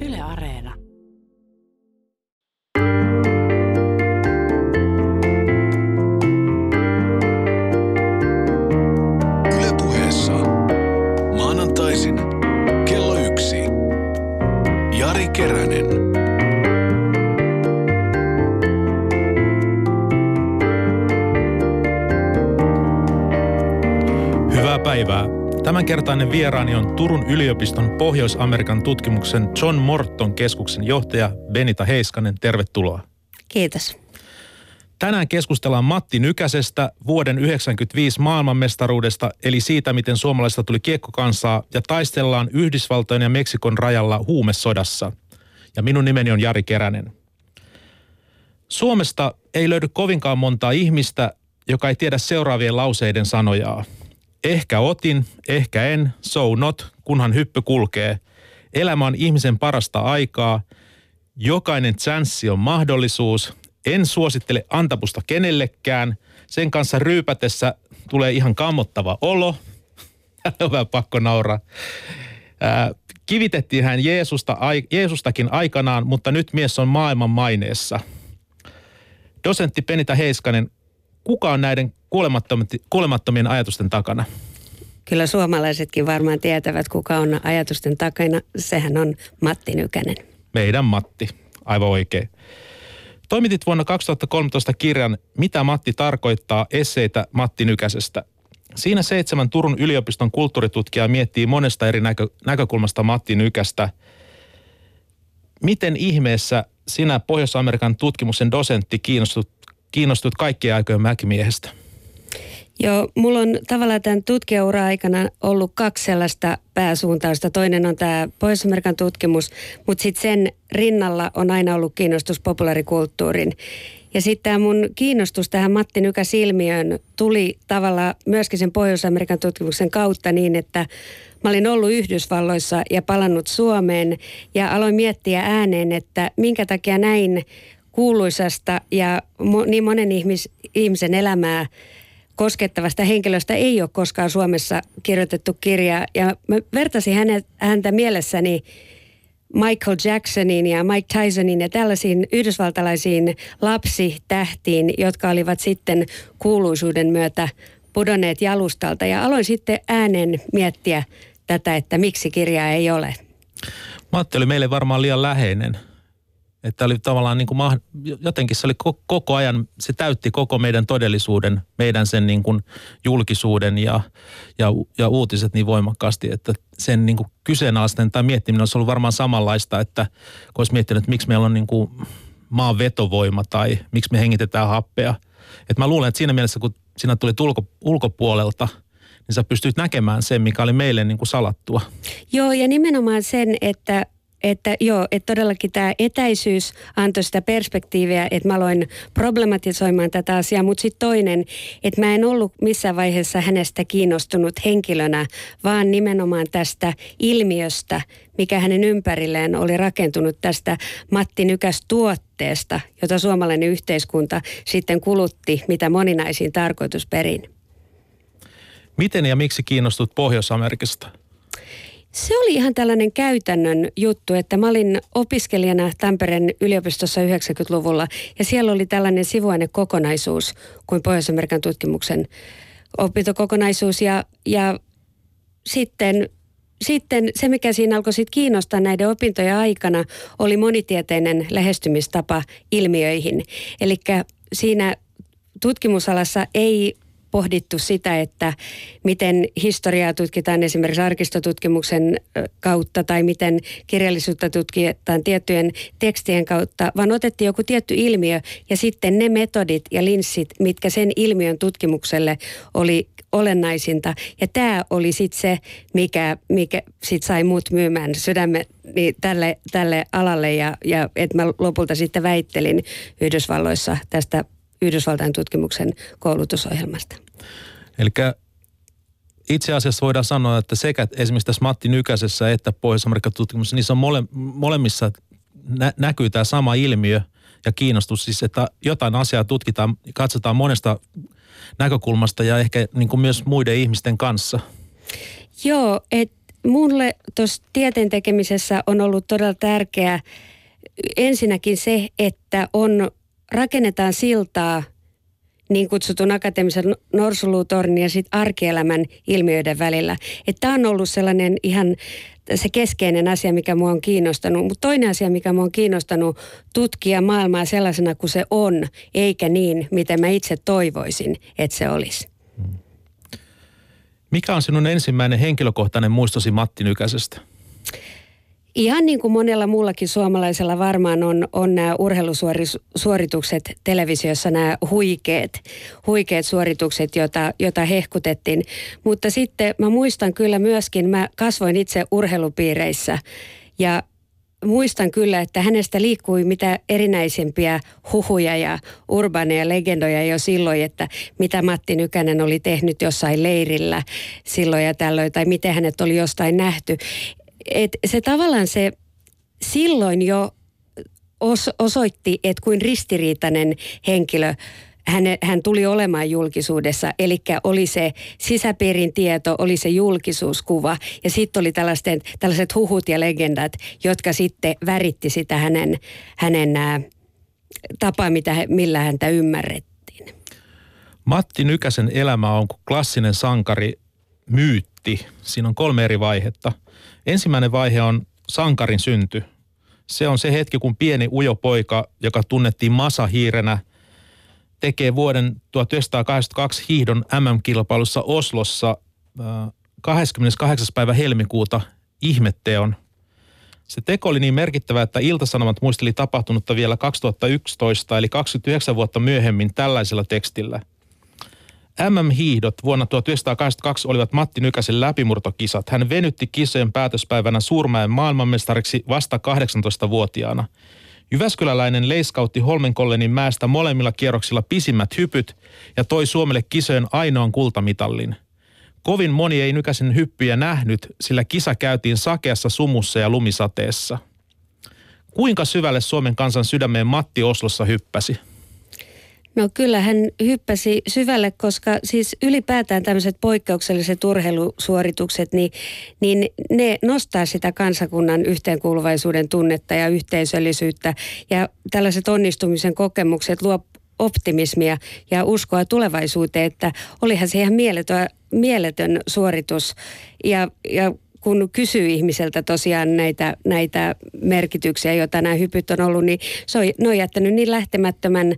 Yle Areena. Tämänkertainen vieraani on Turun yliopiston Pohjois-Amerikan tutkimuksen John Morton keskuksen johtaja Benita Heiskanen. Tervetuloa. Kiitos. Tänään keskustellaan Matti Nykäsestä, vuoden 1995 maailmanmestaruudesta, eli siitä, miten suomalaista tuli kiekkokansaa, ja taistellaan Yhdysvaltojen ja Meksikon rajalla huumesodassa. Ja minun nimeni on Jari Keränen. Suomesta ei löydy kovinkaan montaa ihmistä, joka ei tiedä seuraavien lauseiden sanojaa. Ehkä otin, ehkä en, so not, kunhan hyppy kulkee. Elämä on ihmisen parasta aikaa. Jokainen chanssi on mahdollisuus. En suosittele antapusta kenellekään. Sen kanssa ryypätessä tulee ihan kammottava olo. on vähän pakko nauraa. Ää, kivitettiin hän Jeesusta, ai, Jeesustakin aikanaan, mutta nyt mies on maailman maineessa. Dosentti Penita Heiskanen, kuka on näiden kuolemattomien, ajatusten takana? Kyllä suomalaisetkin varmaan tietävät, kuka on ajatusten takana. Sehän on Matti Nykänen. Meidän Matti, aivan oikein. Toimitit vuonna 2013 kirjan Mitä Matti tarkoittaa, esseitä Matti Nykäsestä. Siinä seitsemän Turun yliopiston kulttuuritutkijaa miettii monesta eri näkö, näkökulmasta Matti Nykästä. Miten ihmeessä sinä Pohjois-Amerikan tutkimuksen dosentti kiinnostut, kiinnostut kaikkien aikojen mäkimiehestä? Joo, mulla on tavallaan tämän tutkijaura aikana ollut kaksi sellaista pääsuuntausta. Toinen on tämä Pohjois-Amerikan tutkimus, mutta sitten sen rinnalla on aina ollut kiinnostus populaarikulttuurin. Ja sitten tämä mun kiinnostus tähän Matti Nykäs-ilmiöön tuli tavallaan myöskin sen Pohjois-Amerikan tutkimuksen kautta niin, että Mä olin ollut Yhdysvalloissa ja palannut Suomeen ja aloin miettiä ääneen, että minkä takia näin kuuluisasta ja niin monen ihmis, ihmisen elämää koskettavasta henkilöstä ei ole koskaan Suomessa kirjoitettu kirja. Ja mä vertasin hänet, häntä mielessäni Michael Jacksonin ja Mike Tysonin ja tällaisiin yhdysvaltalaisiin lapsitähtiin, jotka olivat sitten kuuluisuuden myötä pudonneet jalustalta. Ja aloin sitten äänen miettiä tätä, että miksi kirjaa ei ole. Matti oli meille varmaan liian läheinen – että oli tavallaan niin kuin, jotenkin se oli koko ajan, se täytti koko meidän todellisuuden, meidän sen niin kuin julkisuuden ja, ja, ja uutiset niin voimakkaasti, että sen niin kuin kyseenalaisten tai miettiminen olisi ollut varmaan samanlaista, että kun olisi miettinyt, että miksi meillä on niin kuin maan vetovoima tai miksi me hengitetään happea. Että mä luulen, että siinä mielessä, kun sinä tuli ulko, ulkopuolelta, niin sä pystyt näkemään sen, mikä oli meille niin kuin salattua. Joo, ja nimenomaan sen, että että joo, että todellakin tämä etäisyys antoi sitä perspektiiviä, että mä aloin problematisoimaan tätä asiaa, mutta sitten toinen, että mä en ollut missään vaiheessa hänestä kiinnostunut henkilönä, vaan nimenomaan tästä ilmiöstä, mikä hänen ympärilleen oli rakentunut tästä Matti Nykäs tuotteesta, jota suomalainen yhteiskunta sitten kulutti mitä moninaisiin tarkoitusperin. Miten ja miksi kiinnostut Pohjois-Amerikasta? Se oli ihan tällainen käytännön juttu, että mä olin opiskelijana Tampereen yliopistossa 90-luvulla ja siellä oli tällainen sivuainekokonaisuus kuin Pohjois-Amerikan tutkimuksen opintokokonaisuus ja, ja sitten sitten se, mikä siinä alkoi sitten kiinnostaa näiden opintojen aikana, oli monitieteinen lähestymistapa ilmiöihin. Eli siinä tutkimusalassa ei pohdittu sitä, että miten historiaa tutkitaan esimerkiksi arkistotutkimuksen kautta tai miten kirjallisuutta tutkitaan tiettyjen tekstien kautta, vaan otettiin joku tietty ilmiö ja sitten ne metodit ja linssit, mitkä sen ilmiön tutkimukselle oli olennaisinta. Ja tämä oli sitten se, mikä, mikä sit sai muut myymään sydämme niin tälle, tälle alalle ja, ja että mä lopulta sitten väittelin Yhdysvalloissa tästä Yhdysvaltain tutkimuksen koulutusohjelmasta. Eli itse asiassa voidaan sanoa, että sekä esimerkiksi tässä Matti Nykäsessä että Pohjois-Amerikan tutkimuksessa, niissä on mole, molemmissa nä, näkyy tämä sama ilmiö ja kiinnostus, siis että jotain asiaa tutkitaan, katsotaan monesta näkökulmasta ja ehkä niin kuin myös muiden ihmisten kanssa. Joo, että mulle tuossa tieteen tekemisessä on ollut todella tärkeää ensinnäkin se, että on rakennetaan siltaa niin kutsutun akateemisen norsulutornin ja sitten arkielämän ilmiöiden välillä. Tämä on ollut sellainen ihan se keskeinen asia, mikä mua on kiinnostanut. Mutta toinen asia, mikä mua on kiinnostanut, tutkia maailmaa sellaisena kuin se on, eikä niin, miten mä itse toivoisin, että se olisi. Mikä on sinun ensimmäinen henkilökohtainen muistosi Matti Nykäsestä? Ihan niin kuin monella muullakin suomalaisella varmaan on, on nämä urheilusuoritukset televisiossa, nämä huikeat, huikeat suoritukset, joita, joita hehkutettiin. Mutta sitten mä muistan kyllä myöskin, mä kasvoin itse urheilupiireissä ja muistan kyllä, että hänestä liikkui mitä erinäisempiä huhuja ja urbaneja legendoja jo silloin, että mitä Matti Nykänen oli tehnyt jossain leirillä silloin ja tällöin, tai miten hänet oli jostain nähty. Et se tavallaan se silloin jo os, osoitti, että kuin ristiriitainen henkilö hän, hän tuli olemaan julkisuudessa. Eli oli se sisäpiirin tieto, oli se julkisuuskuva ja sitten oli tällaiset, tällaiset huhut ja legendat, jotka sitten väritti sitä hänen, hänen ää, tapaa, mitä, millä häntä ymmärrettiin. Matti Nykäsen elämä on klassinen sankari myytti. Siinä on kolme eri vaihetta. Ensimmäinen vaihe on sankarin synty. Se on se hetki, kun pieni ujo poika, joka tunnettiin masahiirenä – tekee vuoden 1982 hiihdon MM-kilpailussa Oslossa 28. Äh, päivä helmikuuta ihmetteon. Se teko oli niin merkittävä, että Iltasanomat muisteli tapahtunutta vielä 2011, eli 29 vuotta myöhemmin tällaisella tekstillä. MM-hiihdot vuonna 1982 olivat Matti Nykäsen läpimurtokisat. Hän venytti kisojen päätöspäivänä Suurmäen maailmanmestariksi vasta 18-vuotiaana – Jyväskyläläinen leiskautti Holmenkollenin mäestä molemmilla kierroksilla pisimmät hypyt ja toi Suomelle kisojen ainoan kultamitallin. Kovin moni ei nykäisen hyppyjä nähnyt, sillä kisa käytiin sakeassa sumussa ja lumisateessa. Kuinka syvälle Suomen kansan sydämeen Matti Oslossa hyppäsi? No kyllä hän hyppäsi syvälle, koska siis ylipäätään tämmöiset poikkeukselliset urheilusuoritukset, niin, niin ne nostaa sitä kansakunnan yhteenkuuluvaisuuden tunnetta ja yhteisöllisyyttä. Ja tällaiset onnistumisen kokemukset luo optimismia ja uskoa tulevaisuuteen, että olihan se ihan mieletön, mieletön suoritus. Ja, ja kun kysyy ihmiseltä tosiaan näitä, näitä merkityksiä, joita nämä hypyt on ollut, niin se on, ne on jättänyt niin lähtemättömän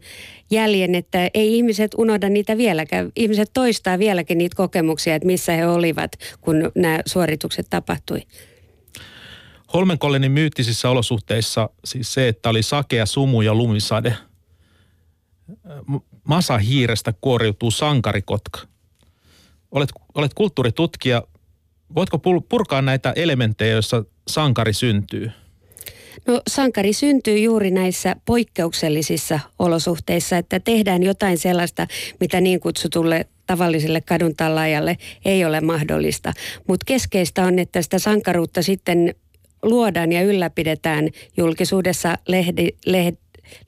jäljen, että ei ihmiset unohda niitä vieläkään. Ihmiset toistaa vieläkin niitä kokemuksia, että missä he olivat, kun nämä suoritukset tapahtui. Holmenkollenin myyttisissä olosuhteissa siis se, että oli sakea sumu ja lumisade. Masa hiirestä kuoriutuu sankarikotka. Olet, olet kulttuuritutkija. Voitko purkaa näitä elementtejä, joissa sankari syntyy? No sankari syntyy juuri näissä poikkeuksellisissa olosuhteissa, että tehdään jotain sellaista, mitä niin kutsutulle tavalliselle kadun ei ole mahdollista. Mutta keskeistä on, että sitä sankaruutta sitten luodaan ja ylläpidetään julkisuudessa, lehdi, lehdi,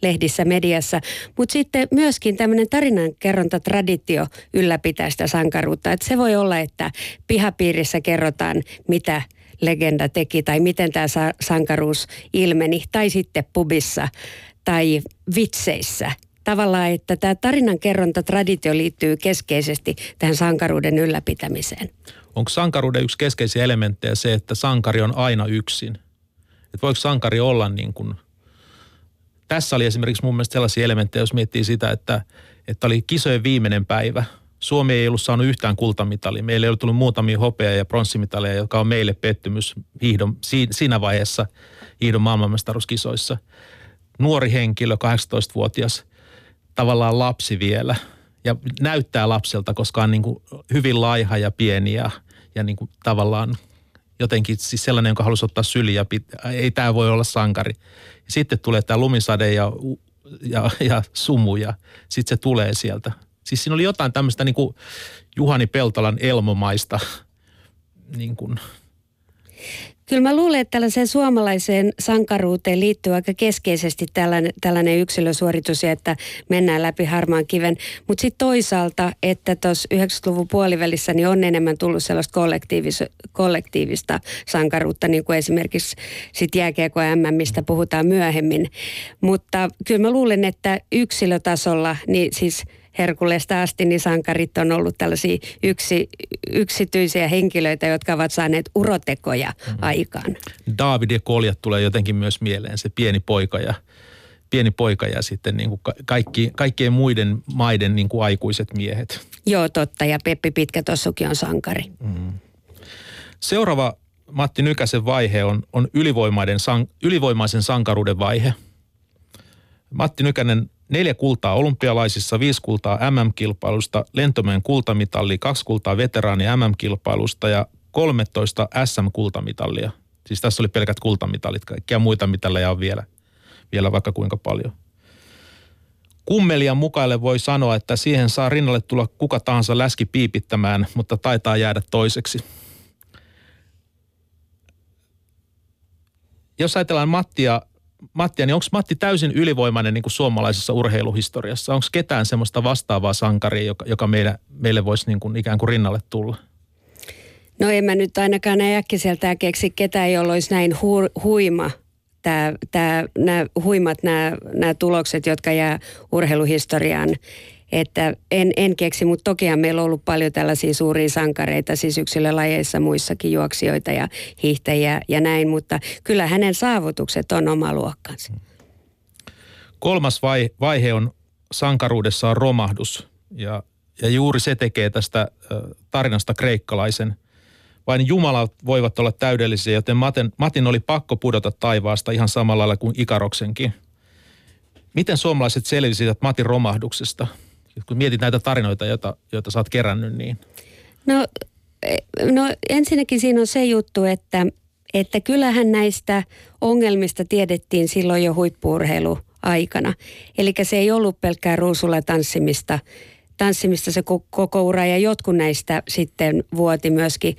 lehdissä, mediassa, mutta sitten myöskin tämmöinen tarinankerrontatraditio ylläpitää sitä sankaruutta. Et se voi olla, että pihapiirissä kerrotaan, mitä legenda teki tai miten tämä sankaruus ilmeni, tai sitten pubissa tai vitseissä. Tavallaan, että tämä tarinankerrontatraditio liittyy keskeisesti tähän sankaruuden ylläpitämiseen. Onko sankaruuden yksi keskeisiä elementtejä se, että sankari on aina yksin? Että voiko sankari olla niin kuin tässä oli esimerkiksi mun mielestä sellaisia elementtejä, jos miettii sitä, että, että oli kisojen viimeinen päivä. Suomi ei ollut saanut yhtään kultamitalia. Meillä ei ollut tullut muutamia hopea- ja pronssimitaleja, jotka on meille pettymys hiihdon, siinä vaiheessa hiihdon maailmanmestaruuskisoissa. Nuori henkilö, 18-vuotias, tavallaan lapsi vielä ja näyttää lapselta, koska on niin kuin hyvin laiha ja pieni ja, ja niin kuin tavallaan jotenkin siis sellainen, jonka halusi ottaa syliä, ei tämä voi olla sankari. Sitten tulee tämä lumisade ja, ja, ja sumu ja sitten se tulee sieltä. Siis siinä oli jotain tämmöistä niin kuin Juhani Peltolan elmomaista niin kuin Kyllä mä luulen, että tällaiseen suomalaiseen sankaruuteen liittyy aika keskeisesti tällainen, tällainen yksilösuoritus että mennään läpi harmaan kiven. Mutta sitten toisaalta, että tuossa 90-luvun puolivälissä niin on enemmän tullut sellaista kollektiivis, kollektiivista sankaruutta, niin kuin esimerkiksi sitten jääkiekko M, mistä puhutaan myöhemmin. Mutta kyllä mä luulen, että yksilötasolla, niin siis – Herkulesta asti, niin sankarit on ollut tällaisia yksi, yksityisiä henkilöitä, jotka ovat saaneet urotekoja mm-hmm. aikaan. David ja Koljat tulee jotenkin myös mieleen, se pieni poika ja pieni poika ja sitten niin kuin kaikki, kaikkien muiden maiden niin kuin aikuiset miehet. Joo, totta. Ja Peppi Pitkätossukin on sankari. Mm. Seuraava Matti Nykäsen vaihe on, on ylivoimaiden, ylivoimaisen sankaruuden vaihe. Matti Nykänen neljä kultaa olympialaisissa, viisi kultaa MM-kilpailusta, lentomeen kultamitalli, kaksi kultaa veteraani MM-kilpailusta ja 13 SM-kultamitalia. Siis tässä oli pelkät kultamitalit, kaikkia muita mitalleja on vielä, vielä vaikka kuinka paljon. Kummelian mukaille voi sanoa, että siihen saa rinnalle tulla kuka tahansa läski piipittämään, mutta taitaa jäädä toiseksi. Jos ajatellaan Mattia Mattia, niin onko Matti täysin ylivoimainen niin kuin suomalaisessa urheiluhistoriassa? Onko ketään semmoista vastaavaa sankaria, joka, joka meille, meille voisi niin kuin ikään kuin rinnalle tulla? No en mä nyt ainakaan näin äkkiseltään keksi ketään, jolla olisi näin hu, huima tämä, tämä, nämä huimat nämä tulokset, jotka jää urheiluhistoriaan. Että en, en keksi, mutta tokihan meillä on ollut paljon tällaisia suuria sankareita, siis yksilölajeissa muissakin juoksijoita ja hiihtäjiä ja näin, mutta kyllä hänen saavutukset on oma luokkansa. Kolmas vaihe on sankaruudessa on romahdus ja, ja juuri se tekee tästä tarinasta kreikkalaisen. Vain Jumalat voivat olla täydellisiä, joten Matin, Matin oli pakko pudota taivaasta ihan samalla lailla kuin Ikaroksenkin. Miten suomalaiset selvisivät Matin romahduksesta? Kun mietit näitä tarinoita, joita, joita sä oot kerännyt, niin... No, no ensinnäkin siinä on se juttu, että, että kyllähän näistä ongelmista tiedettiin silloin jo huippuurheilu aikana. Eli se ei ollut pelkkää ruusulla tanssimista, tanssimista se koko ura ja jotkut näistä sitten vuoti myöskin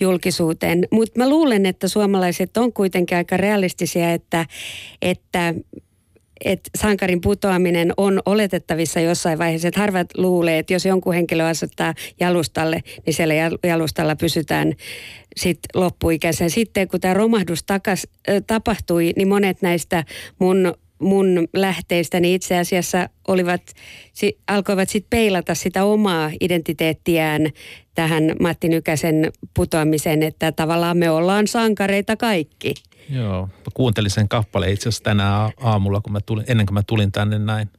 julkisuuteen. Mutta mä luulen, että suomalaiset on kuitenkin aika realistisia, että, että että sankarin putoaminen on oletettavissa jossain vaiheessa. Että harvat luulee, että jos jonkun henkilö asettaa jalustalle, niin siellä jalustalla pysytään sitten loppuikäisen. Sitten kun tämä romahdus takas, äh, tapahtui, niin monet näistä mun mun lähteistäni itse asiassa olivat, alkoivat sitten peilata sitä omaa identiteettiään tähän Matti Nykäsen putoamiseen, että tavallaan me ollaan sankareita kaikki. Joo, mä kuuntelin sen kappaleen itse asiassa tänään aamulla, kun mä tulin, ennen kuin mä tulin tänne näin.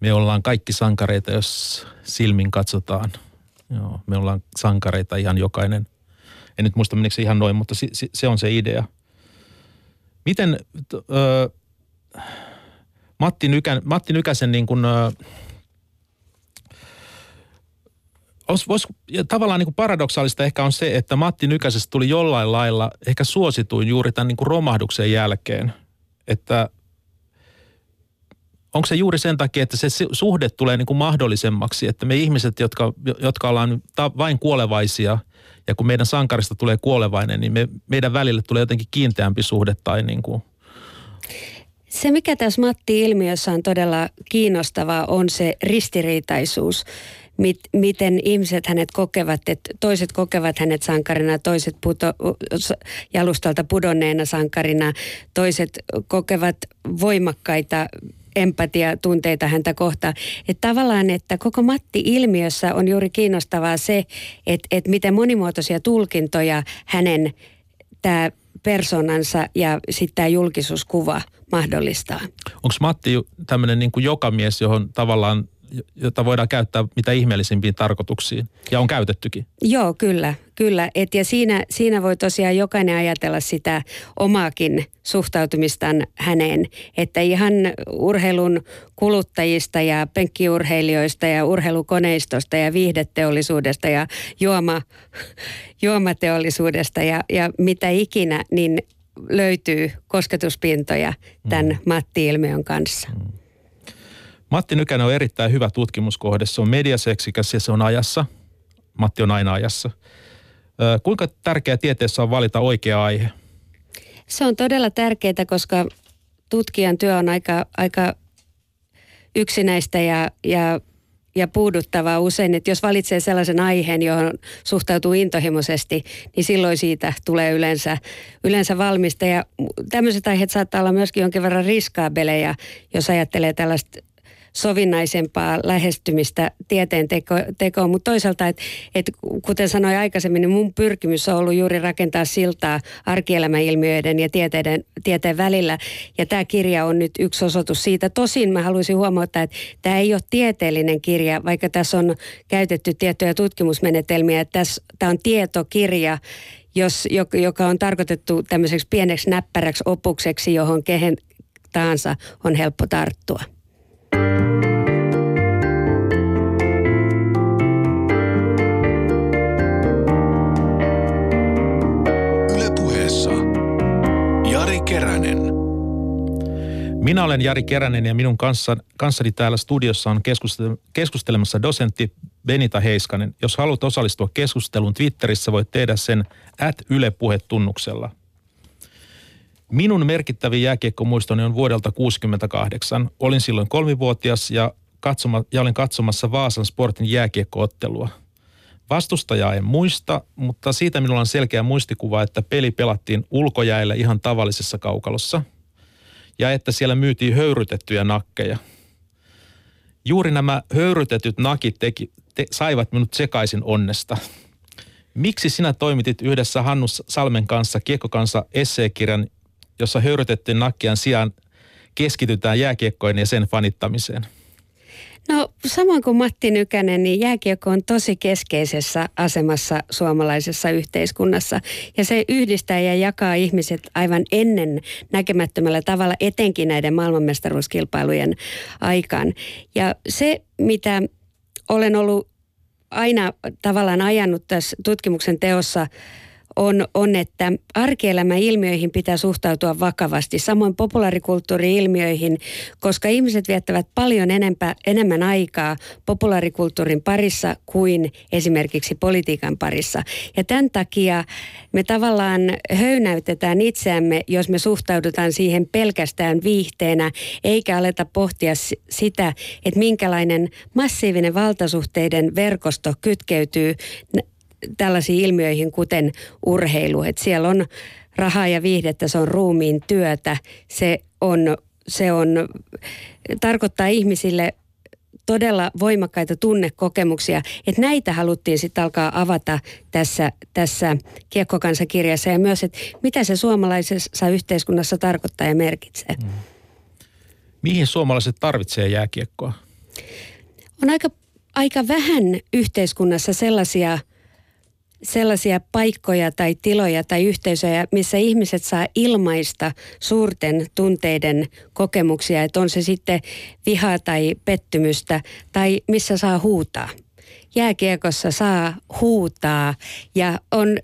Me ollaan kaikki sankareita, jos silmin katsotaan. Joo, me ollaan sankareita ihan jokainen. En nyt muista menikö se ihan noin, mutta se, on se idea. Miten ö, Matti, Nykä, Matti Nykäsen niin kuin, Vois, vois, tavallaan niin kuin paradoksaalista ehkä on se, että Matti Nykäsestä tuli jollain lailla ehkä suosituin juuri tämän niin kuin romahduksen jälkeen. Että onko se juuri sen takia, että se suhde tulee niin kuin mahdollisemmaksi, että me ihmiset, jotka, jotka ollaan vain kuolevaisia ja kun meidän sankarista tulee kuolevainen, niin me, meidän välille tulee jotenkin kiinteämpi suhde tai niin kuin se, mikä tässä Matti-ilmiössä on todella kiinnostavaa, on se ristiriitaisuus mit, miten ihmiset hänet kokevat, että toiset kokevat hänet sankarina, toiset puto, jalustalta pudonneena sankarina, toiset kokevat voimakkaita empatiatunteita häntä kohtaan. Että tavallaan, että koko Matti-ilmiössä on juuri kiinnostavaa se, että, että miten monimuotoisia tulkintoja hänen tämä persoonansa ja sitten tämä julkisuuskuva mahdollistaa. Onko Matti tämmöinen niin jokamies, johon tavallaan jota voidaan käyttää mitä ihmeellisimpiin tarkoituksiin. Ja on käytettykin. Joo, kyllä. kyllä. Et ja siinä, siinä voi tosiaan jokainen ajatella sitä omaakin suhtautumistaan häneen. Että ihan urheilun kuluttajista ja penkkiurheilijoista ja urheilukoneistosta ja viihdeteollisuudesta ja juoma, juomateollisuudesta ja, ja mitä ikinä, niin löytyy kosketuspintoja tämän mm. Matti-ilmiön kanssa. Mm. Matti Nykänen on erittäin hyvä tutkimuskohde. Se on mediaseksikäs ja se on ajassa. Matti on aina ajassa. Kuinka tärkeää tieteessä on valita oikea aihe? Se on todella tärkeää, koska tutkijan työ on aika, aika yksinäistä ja, ja ja puuduttavaa usein, että jos valitsee sellaisen aiheen, johon suhtautuu intohimoisesti, niin silloin siitä tulee yleensä, yleensä valmista. Ja tämmöiset aiheet saattaa olla myöskin jonkin verran riskaabeleja, jos ajattelee tällaista sovinnaisempaa lähestymistä tieteen teko, tekoon. Mutta toisaalta, että et, kuten sanoin aikaisemmin, niin mun pyrkimys on ollut juuri rakentaa siltaa arkielämäilmiöiden ja tieteiden, tieteen välillä. Ja tämä kirja on nyt yksi osoitus siitä. Tosin mä haluaisin huomauttaa, että tämä ei ole tieteellinen kirja, vaikka tässä on käytetty tiettyjä tutkimusmenetelmiä. Tämä on tietokirja, jos, joka on tarkoitettu tämmöiseksi pieneksi näppäräksi opukseksi, johon kehen tahansa on helppo tarttua. Minä olen Jari Keränen ja minun kanssa, kanssani täällä studiossa on keskustelemassa dosentti Benita Heiskanen. Jos haluat osallistua keskusteluun Twitterissä, voit tehdä sen at Yle-puhetunnuksella. Minun merkittävin jääkiekkomuistoni on vuodelta 1968. Olin silloin kolmivuotias ja, katsoma, ja olin katsomassa Vaasan Sportin jääkiekkoottelua – Vastustajaa en muista, mutta siitä minulla on selkeä muistikuva, että peli pelattiin ulkojäillä ihan tavallisessa kaukalossa ja että siellä myytiin höyrytettyjä nakkeja. Juuri nämä höyrytetyt nakit teki, te, saivat minut sekaisin onnesta. Miksi sinä toimitit yhdessä Hannu Salmen kanssa Kiekkokansa esseekirjan, jossa höyrytettyjen nakkien sijaan keskitytään jääkiekkojen ja sen fanittamiseen – No samoin kuin Matti Nykänen, niin jääkiekko on tosi keskeisessä asemassa suomalaisessa yhteiskunnassa. Ja se yhdistää ja jakaa ihmiset aivan ennen näkemättömällä tavalla, etenkin näiden maailmanmestaruuskilpailujen aikaan. Ja se, mitä olen ollut aina tavallaan ajanut tässä tutkimuksen teossa – on, on että arkielämän ilmiöihin pitää suhtautua vakavasti, samoin populaarikulttuuri-ilmiöihin, koska ihmiset viettävät paljon enempä, enemmän aikaa populaarikulttuurin parissa kuin esimerkiksi politiikan parissa. Ja tämän takia me tavallaan höynäytetään itseämme, jos me suhtaudutaan siihen pelkästään viihteenä, eikä aleta pohtia sitä, että minkälainen massiivinen valtasuhteiden verkosto kytkeytyy tällaisiin ilmiöihin, kuten urheilu. Että siellä on rahaa ja viihdettä, se on ruumiin työtä, se on, se on, tarkoittaa ihmisille todella voimakkaita tunnekokemuksia, että näitä haluttiin sitten alkaa avata tässä, tässä Kiekkokansakirjassa ja myös, että mitä se suomalaisessa yhteiskunnassa tarkoittaa ja merkitsee. Mm. Mihin suomalaiset tarvitsee jääkiekkoa? On aika, aika vähän yhteiskunnassa sellaisia – sellaisia paikkoja tai tiloja tai yhteisöjä, missä ihmiset saa ilmaista suurten tunteiden kokemuksia, että on se sitten vihaa tai pettymystä tai missä saa huutaa. Jääkiekossa saa huutaa ja on,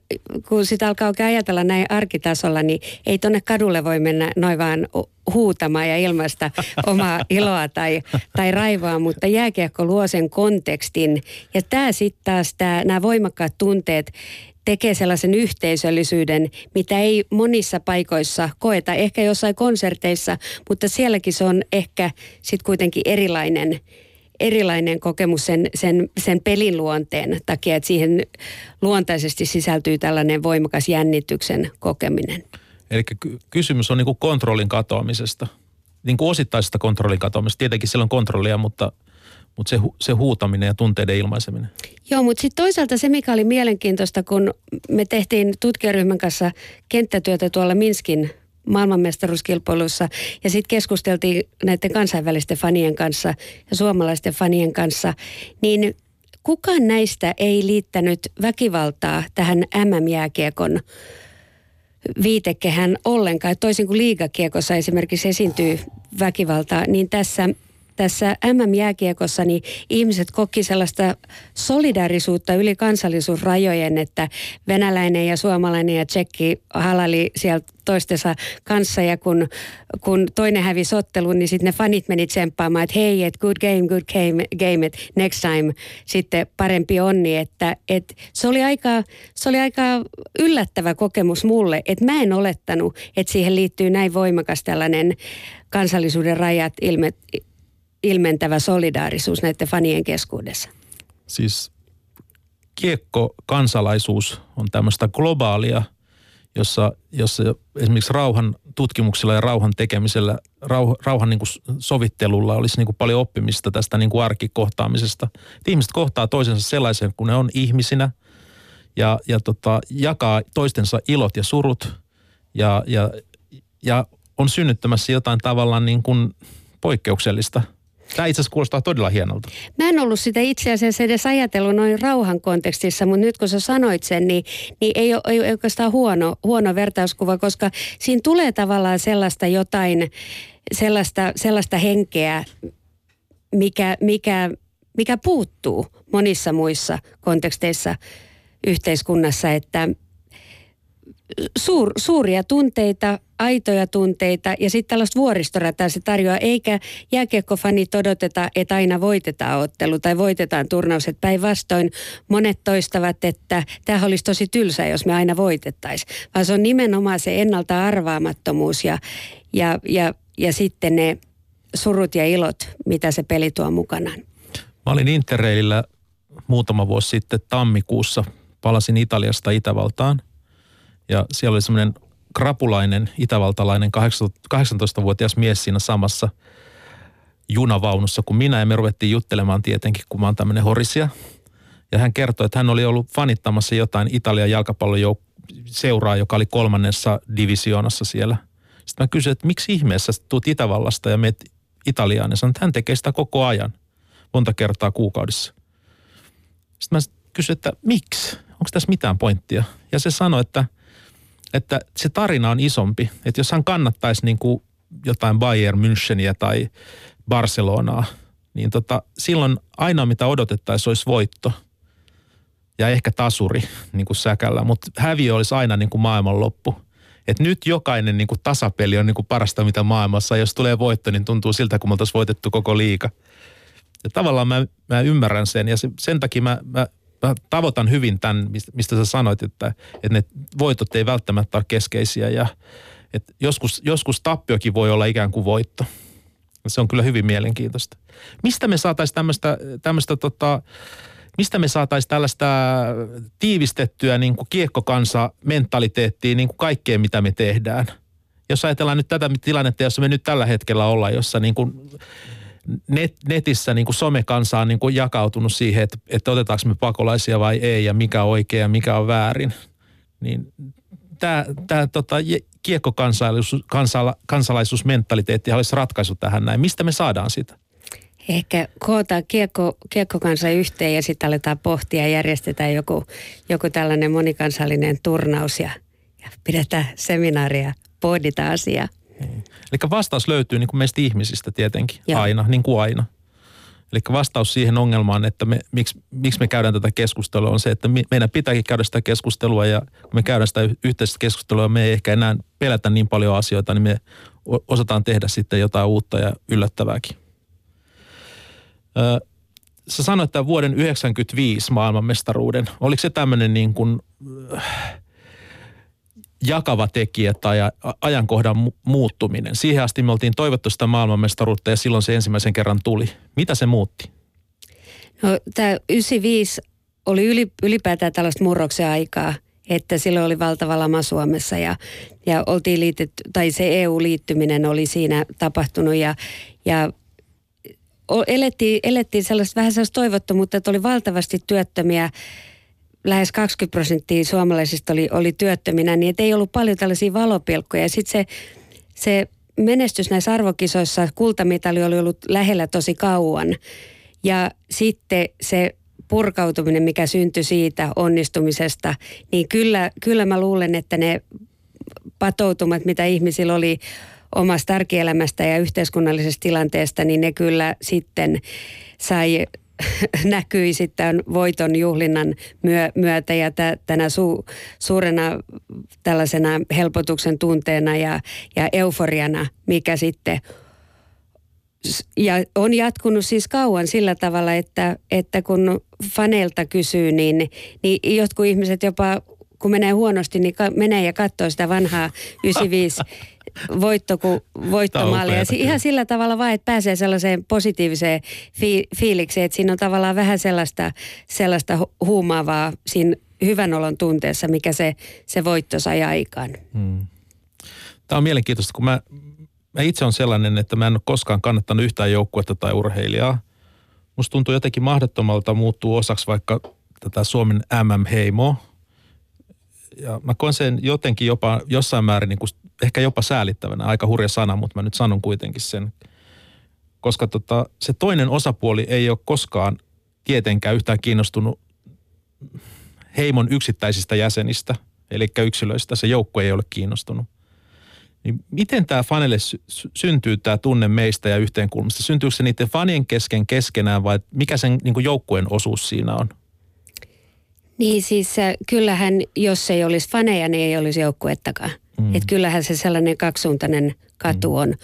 kun sitä alkaa oikein ajatella näin arkitasolla, niin ei tonne kadulle voi mennä noin vaan huutamaan ja ilmaista omaa iloa tai, tai raivoa, mutta jääkiekko luo sen kontekstin. Ja tämä sitten taas, nämä voimakkaat tunteet tekee sellaisen yhteisöllisyyden, mitä ei monissa paikoissa koeta. Ehkä jossain konserteissa, mutta sielläkin se on ehkä sitten kuitenkin erilainen erilainen kokemus sen, sen, sen pelin luonteen takia, että siihen luontaisesti sisältyy tällainen voimakas jännityksen kokeminen. Eli kysymys on niin kuin kontrollin katoamisesta, niin kuin osittaisesta kontrollin katoamisesta. Tietenkin siellä on kontrollia, mutta, mutta se, se huutaminen ja tunteiden ilmaiseminen. Joo, mutta sitten toisaalta se, mikä oli mielenkiintoista, kun me tehtiin tutkijaryhmän kanssa kenttätyötä tuolla Minskin maailmanmestaruuskilpailussa ja sitten keskusteltiin näiden kansainvälisten fanien kanssa ja suomalaisten fanien kanssa, niin kukaan näistä ei liittänyt väkivaltaa tähän MM-jääkiekon viitekehän ollenkaan. Toisin kuin liigakiekossa esimerkiksi esiintyy väkivaltaa, niin tässä tässä MM-jääkiekossa niin ihmiset koki sellaista solidaarisuutta yli kansallisuusrajojen, että venäläinen ja suomalainen ja tsekki halali sieltä toistensa kanssa. Ja kun, kun toinen hävisi ottelun, niin sitten ne fanit meni tsemppaamaan, että hei, että good game, good game, game että next time sitten parempi onni, että, että se, oli aika, se oli aika yllättävä kokemus mulle, että mä en olettanut, että siihen liittyy näin voimakas tällainen kansallisuuden rajat ilme, ilmentävä solidaarisuus näiden fanien keskuudessa. Siis kiekko-kansalaisuus on tämmöistä globaalia – jossa, jossa esimerkiksi rauhan tutkimuksella ja rauhan tekemisellä, rauh, rauhan niin kuin sovittelulla olisi niin kuin paljon oppimista tästä niin kuin arkikohtaamisesta. Et ihmiset kohtaa toisensa sellaisen, kun ne on ihmisinä ja, ja tota, jakaa toistensa ilot ja surut ja, ja, ja on synnyttämässä jotain tavallaan niin kuin poikkeuksellista – Tämä itse asiassa kuulostaa todella hienolta. Mä en ollut sitä itse asiassa edes ajatellut noin rauhan kontekstissa, mutta nyt kun sä sanoit sen, niin, niin ei, ole, ei oikeastaan huono, huono vertauskuva, koska siinä tulee tavallaan sellaista jotain, sellaista, sellaista henkeä, mikä, mikä, mikä puuttuu monissa muissa konteksteissa yhteiskunnassa, että suur, suuria tunteita, aitoja tunteita ja sitten tällaista vuoristorataa se tarjoaa, eikä jääkiekkofani odoteta, että aina voitetaan ottelu tai voitetaan turnaus, että päinvastoin monet toistavat, että tämä olisi tosi tylsä, jos me aina voitettaisiin, vaan se on nimenomaan se ennalta arvaamattomuus ja, ja, ja, ja sitten ne surut ja ilot, mitä se peli tuo mukanaan. Mä olin Interrailillä muutama vuosi sitten tammikuussa, palasin Italiasta Itävaltaan ja siellä oli semmoinen krapulainen itävaltalainen 18-vuotias mies siinä samassa junavaunussa kuin minä. Ja me ruvettiin juttelemaan tietenkin, kun mä oon tämmöinen horisia. Ja hän kertoi, että hän oli ollut fanittamassa jotain Italian jalkapalloseuraa, joka oli kolmannessa divisioonassa siellä. Sitten mä kysyin, että miksi ihmeessä tuut Itävallasta ja meet Italiaan. Ja sanoin, että hän tekee sitä koko ajan, monta kertaa kuukaudessa. Sitten mä kysyin, että miksi? Onko tässä mitään pointtia? Ja se sanoi, että – että se tarina on isompi. Että jos hän kannattaisi niin kuin jotain Bayern Müncheniä tai Barcelonaa, niin tota, silloin ainoa mitä odotettaisiin olisi voitto ja ehkä tasuri niin kuin säkällä, mutta häviö olisi aina niin kuin maailmanloppu. Et nyt jokainen niin kuin tasapeli on niin kuin parasta mitä maailmassa. Jos tulee voitto, niin tuntuu siltä, kun me oltaisiin voitettu koko liika. Ja tavallaan mä, mä ymmärrän sen ja se, sen takia mä, mä mä tavoitan hyvin tämän, mistä sä sanoit, että, että ne voitot ei välttämättä ole keskeisiä ja että joskus, joskus tappiokin voi olla ikään kuin voitto. Se on kyllä hyvin mielenkiintoista. Mistä me saataisiin tämmöistä, tämmöistä tota, mistä me saataisiin tällaista tiivistettyä niin kuin kiekkokansa mentaliteettia niin kuin kaikkeen, mitä me tehdään? Jos ajatellaan nyt tätä tilannetta, jossa me nyt tällä hetkellä ollaan, jossa niin kuin net, netissä niin kuin somekansa on niin kuin jakautunut siihen, että, että otetaanko me pakolaisia vai ei ja mikä on oikein ja mikä on väärin. Niin tämä, tämä tota, kiekkokansalaisuus, kansala, kansalaisuusmentaliteetti olisi ratkaisu tähän näin. Mistä me saadaan sitä? Ehkä koota kiekko, kiekkokansa yhteen ja sitten aletaan pohtia ja järjestetään joku, joku tällainen monikansallinen turnaus ja, ja pidetään seminaaria, pohditaan asiaa. Niin. Eli vastaus löytyy niin kuin meistä ihmisistä tietenkin Joo. aina, niin kuin aina. Eli vastaus siihen ongelmaan, että me, miksi, miksi me käydään tätä keskustelua, on se, että meidän pitääkin käydä sitä keskustelua ja kun me käydään sitä yhteistä keskustelua, me ei ehkä enää pelätä niin paljon asioita, niin me osataan tehdä sitten jotain uutta ja yllättävääkin. Öö, sä sanoit että vuoden 1995 maailmanmestaruuden. Oliko se tämmöinen niin kuin, jakava tekijä tai ajankohdan muuttuminen. Siihen asti me oltiin toivottu sitä maailmanmestaruutta ja silloin se ensimmäisen kerran tuli. Mitä se muutti? No, tämä 95 oli ylipäätään tällaista murroksen aikaa, että silloin oli valtava lama Suomessa ja, ja oltiin liitetty, tai se EU-liittyminen oli siinä tapahtunut ja, ja elettiin, elettiin sellaista vähän sellaista toivottomuutta, että oli valtavasti työttömiä lähes 20 prosenttia suomalaisista oli, oli työttöminä, niin ei ollut paljon tällaisia valopilkkoja. Ja sitten se, se menestys näissä arvokisoissa, kultamitali oli ollut lähellä tosi kauan. Ja sitten se purkautuminen, mikä syntyi siitä onnistumisesta, niin kyllä, kyllä mä luulen, että ne patoutumat, mitä ihmisillä oli, omasta arkielämästä ja yhteiskunnallisesta tilanteesta, niin ne kyllä sitten sai näkyi sitten voiton juhlinnan myö, myötä ja tänä su, suurena tällaisena helpotuksen tunteena ja, ja euforiana, mikä sitten ja on jatkunut siis kauan sillä tavalla, että, että kun faneilta kysyy, niin, niin jotkut ihmiset jopa kun menee huonosti, niin menee ja katsoo sitä vanhaa 95 voitto kuin voittomallia. Ihan sillä tavalla vaan, että pääsee sellaiseen positiiviseen fi- fiilikseen, että siinä on tavallaan vähän sellaista, sellaista huumaavaa siinä hyvän olon tunteessa, mikä se, se voitto sai aikaan. Hmm. Tämä on mielenkiintoista, kun mä, mä itse on sellainen, että mä en ole koskaan kannattanut yhtään joukkuetta tai urheilijaa. Musta tuntuu jotenkin mahdottomalta muuttuu osaksi vaikka tätä Suomen MM-heimoa, ja mä koen sen jotenkin jopa jossain määrin niin kuin, ehkä jopa säälittävänä. Aika hurja sana, mutta mä nyt sanon kuitenkin sen. Koska tota, se toinen osapuoli ei ole koskaan tietenkään yhtään kiinnostunut heimon yksittäisistä jäsenistä, eli yksilöistä. Se joukko ei ole kiinnostunut. Niin miten tämä fanille sy- syntyy tämä tunne meistä ja yhteenkulmista? Syntyykö se niiden fanien kesken keskenään vai mikä sen niin joukkueen osuus siinä on? Niin siis äh, kyllähän, jos ei olisi faneja, niin ei olisi joukkuettakaan. Mm. Että kyllähän se sellainen kaksisuuntainen katu mm. on.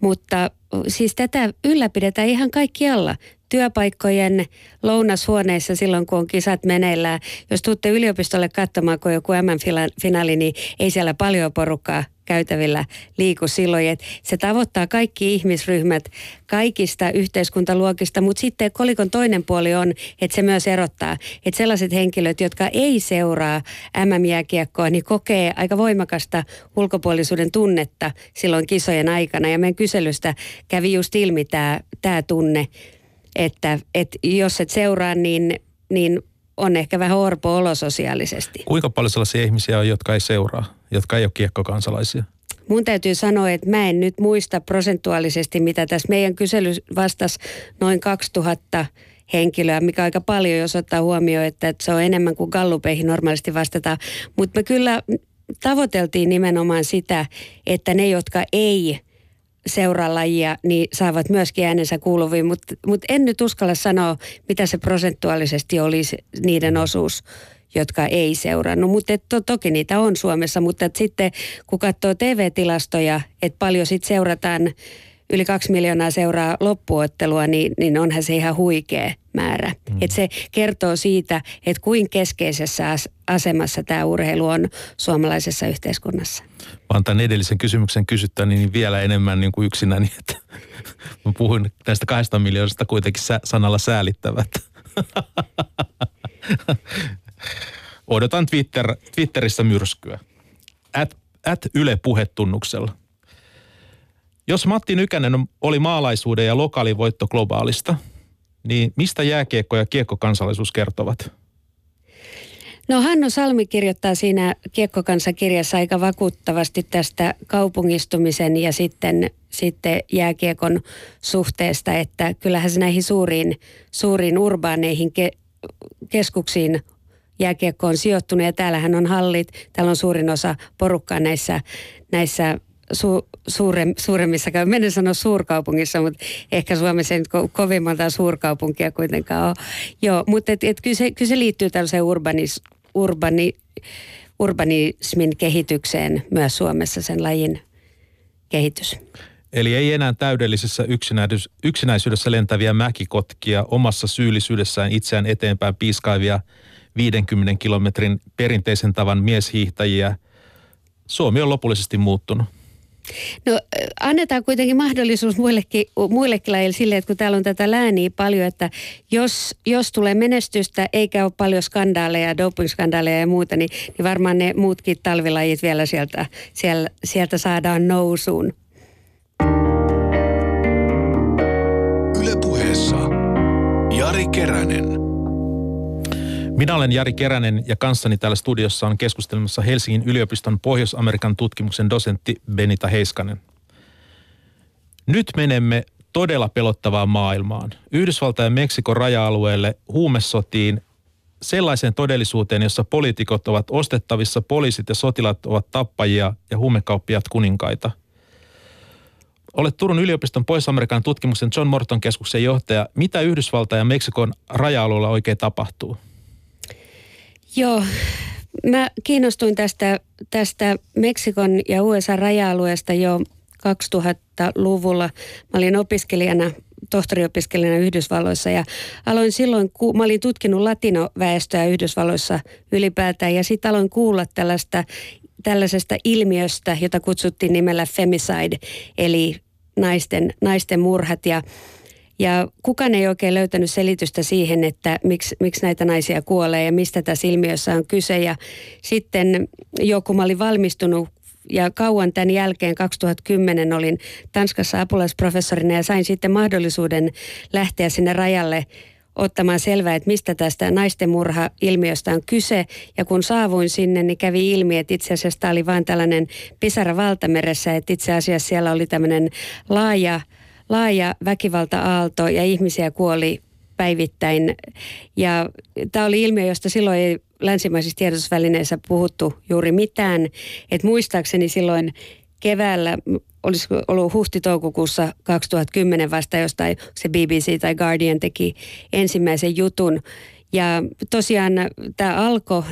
Mutta siis tätä ylläpidetään ihan kaikkialla työpaikkojen lounashuoneissa silloin, kun on kisat meneillään. Jos tuutte yliopistolle katsomaan, kun joku M-finaali, niin ei siellä paljon porukkaa käytävillä liiku silloin. Että se tavoittaa kaikki ihmisryhmät kaikista yhteiskuntaluokista, mutta sitten kolikon toinen puoli on, että se myös erottaa, että sellaiset henkilöt, jotka ei seuraa MM-jääkiekkoa, niin kokee aika voimakasta ulkopuolisuuden tunnetta silloin kisojen aikana. Ja meidän kyselystä kävi just ilmi tämä tunne, että, että jos et seuraa, niin, niin on ehkä vähän orpo olo sosiaalisesti. Kuinka paljon sellaisia ihmisiä on, jotka ei seuraa, jotka ei ole kiekkokansalaisia? Mun täytyy sanoa, että mä en nyt muista prosentuaalisesti, mitä tässä meidän kysely vastasi noin 2000 henkilöä, mikä aika paljon, jos ottaa huomioon, että se on enemmän kuin gallupeihin normaalisti vastataan. Mutta me kyllä tavoiteltiin nimenomaan sitä, että ne, jotka ei seuraa lajia, niin saavat myöskin äänensä kuuluviin, mutta mut en nyt uskalla sanoa, mitä se prosentuaalisesti olisi niiden osuus, jotka ei seurannut. Mutta to, toki niitä on Suomessa, mutta sitten kun katsoo TV-tilastoja, että paljon sitten seurataan, yli kaksi miljoonaa seuraa loppuottelua, niin, niin onhan se ihan huikea määrä. Mm. Et se kertoo siitä, että kuin keskeisessä asemassa tämä urheilu on suomalaisessa yhteiskunnassa. Vaan tämän edellisen kysymyksen kysyttä niin vielä enemmän niin kuin yksinä, niin että mä puhuin näistä kahdesta miljoonasta kuitenkin sanalla säälittävät. Odotan Twitter, Twitterissä myrskyä. At, at Yle puhetunnuksella. Jos Matti Nykänen oli maalaisuuden ja lokaalivoitto globaalista, niin mistä jääkiekko ja kiekkokansalaisuus kertovat? No Hanno Salmi kirjoittaa siinä kiekkokansakirjassa aika vakuuttavasti tästä kaupungistumisen ja sitten, sitten jääkiekon suhteesta, että kyllähän se näihin suuriin, suuriin urbaaneihin ke, keskuksiin jääkiekko on sijoittunut ja täällähän on hallit, täällä on suurin osa porukkaa näissä, näissä su, suure, suuremmissa, menen sanoa suurkaupungissa, mutta ehkä Suomessa ei nyt ko, kovin monta suurkaupunkia kuitenkaan ole. Joo, mutta et, et kyllä, se, kyllä se liittyy tällaiseen urbanis, urbani, urbanismin kehitykseen myös Suomessa sen lajin kehitys. Eli ei enää täydellisessä yksinäisyydessä lentäviä mäkikotkia, omassa syyllisyydessään itseään eteenpäin piiskaivia 50 kilometrin perinteisen tavan mieshiihtäjiä. Suomi on lopullisesti muuttunut. No annetaan kuitenkin mahdollisuus muillekin, muillekin lajille sille, että kun täällä on tätä lääniä paljon, että jos, jos tulee menestystä eikä ole paljon skandaaleja, dopingskandaaleja ja muuta, niin, niin varmaan ne muutkin talvilajit vielä sieltä, siellä, sieltä saadaan nousuun. Ylepuheessa Jari Keränen. Minä olen Jari Keränen ja kanssani täällä studiossa on keskustelemassa Helsingin yliopiston Pohjois-Amerikan tutkimuksen dosentti Benita Heiskanen. Nyt menemme todella pelottavaan maailmaan. Yhdysvaltain ja Meksikon raja-alueelle huumesotiin sellaiseen todellisuuteen, jossa poliitikot ovat ostettavissa, poliisit ja sotilat ovat tappajia ja huumekauppiat kuninkaita. Olet Turun yliopiston Pohjois-Amerikan tutkimuksen John Morton keskuksen johtaja. Mitä Yhdysvaltain ja Meksikon raja-alueella oikein tapahtuu? Joo, mä kiinnostuin tästä, tästä Meksikon ja USA raja-alueesta jo 2000-luvulla. Mä olin opiskelijana tohtoriopiskelijana Yhdysvalloissa ja aloin silloin, kun mä olin tutkinut latinoväestöä Yhdysvalloissa ylipäätään ja sitten aloin kuulla tällaista, tällaisesta ilmiöstä, jota kutsuttiin nimellä femicide, eli naisten, naisten murhat ja ja kukaan ei oikein löytänyt selitystä siihen, että miksi, miksi näitä naisia kuolee ja mistä tässä ilmiössä on kyse. Ja sitten jo kun mä olin valmistunut ja kauan tämän jälkeen 2010 olin Tanskassa apulaisprofessorina ja sain sitten mahdollisuuden lähteä sinne rajalle ottamaan selvää, että mistä tästä naisten murha-ilmiöstä on kyse. Ja kun saavuin sinne, niin kävi ilmi, että itse asiassa tämä oli vain tällainen pisara valtameressä, että itse asiassa siellä oli tämmöinen laaja, laaja väkivalta-aalto ja ihmisiä kuoli päivittäin. Ja tämä oli ilmiö, josta silloin ei länsimaisissa tiedotusvälineissä puhuttu juuri mitään. Et muistaakseni silloin keväällä, olisiko ollut huhti-toukokuussa 2010 vasta jostain, se BBC tai Guardian teki ensimmäisen jutun. Ja tosiaan tämä alkoi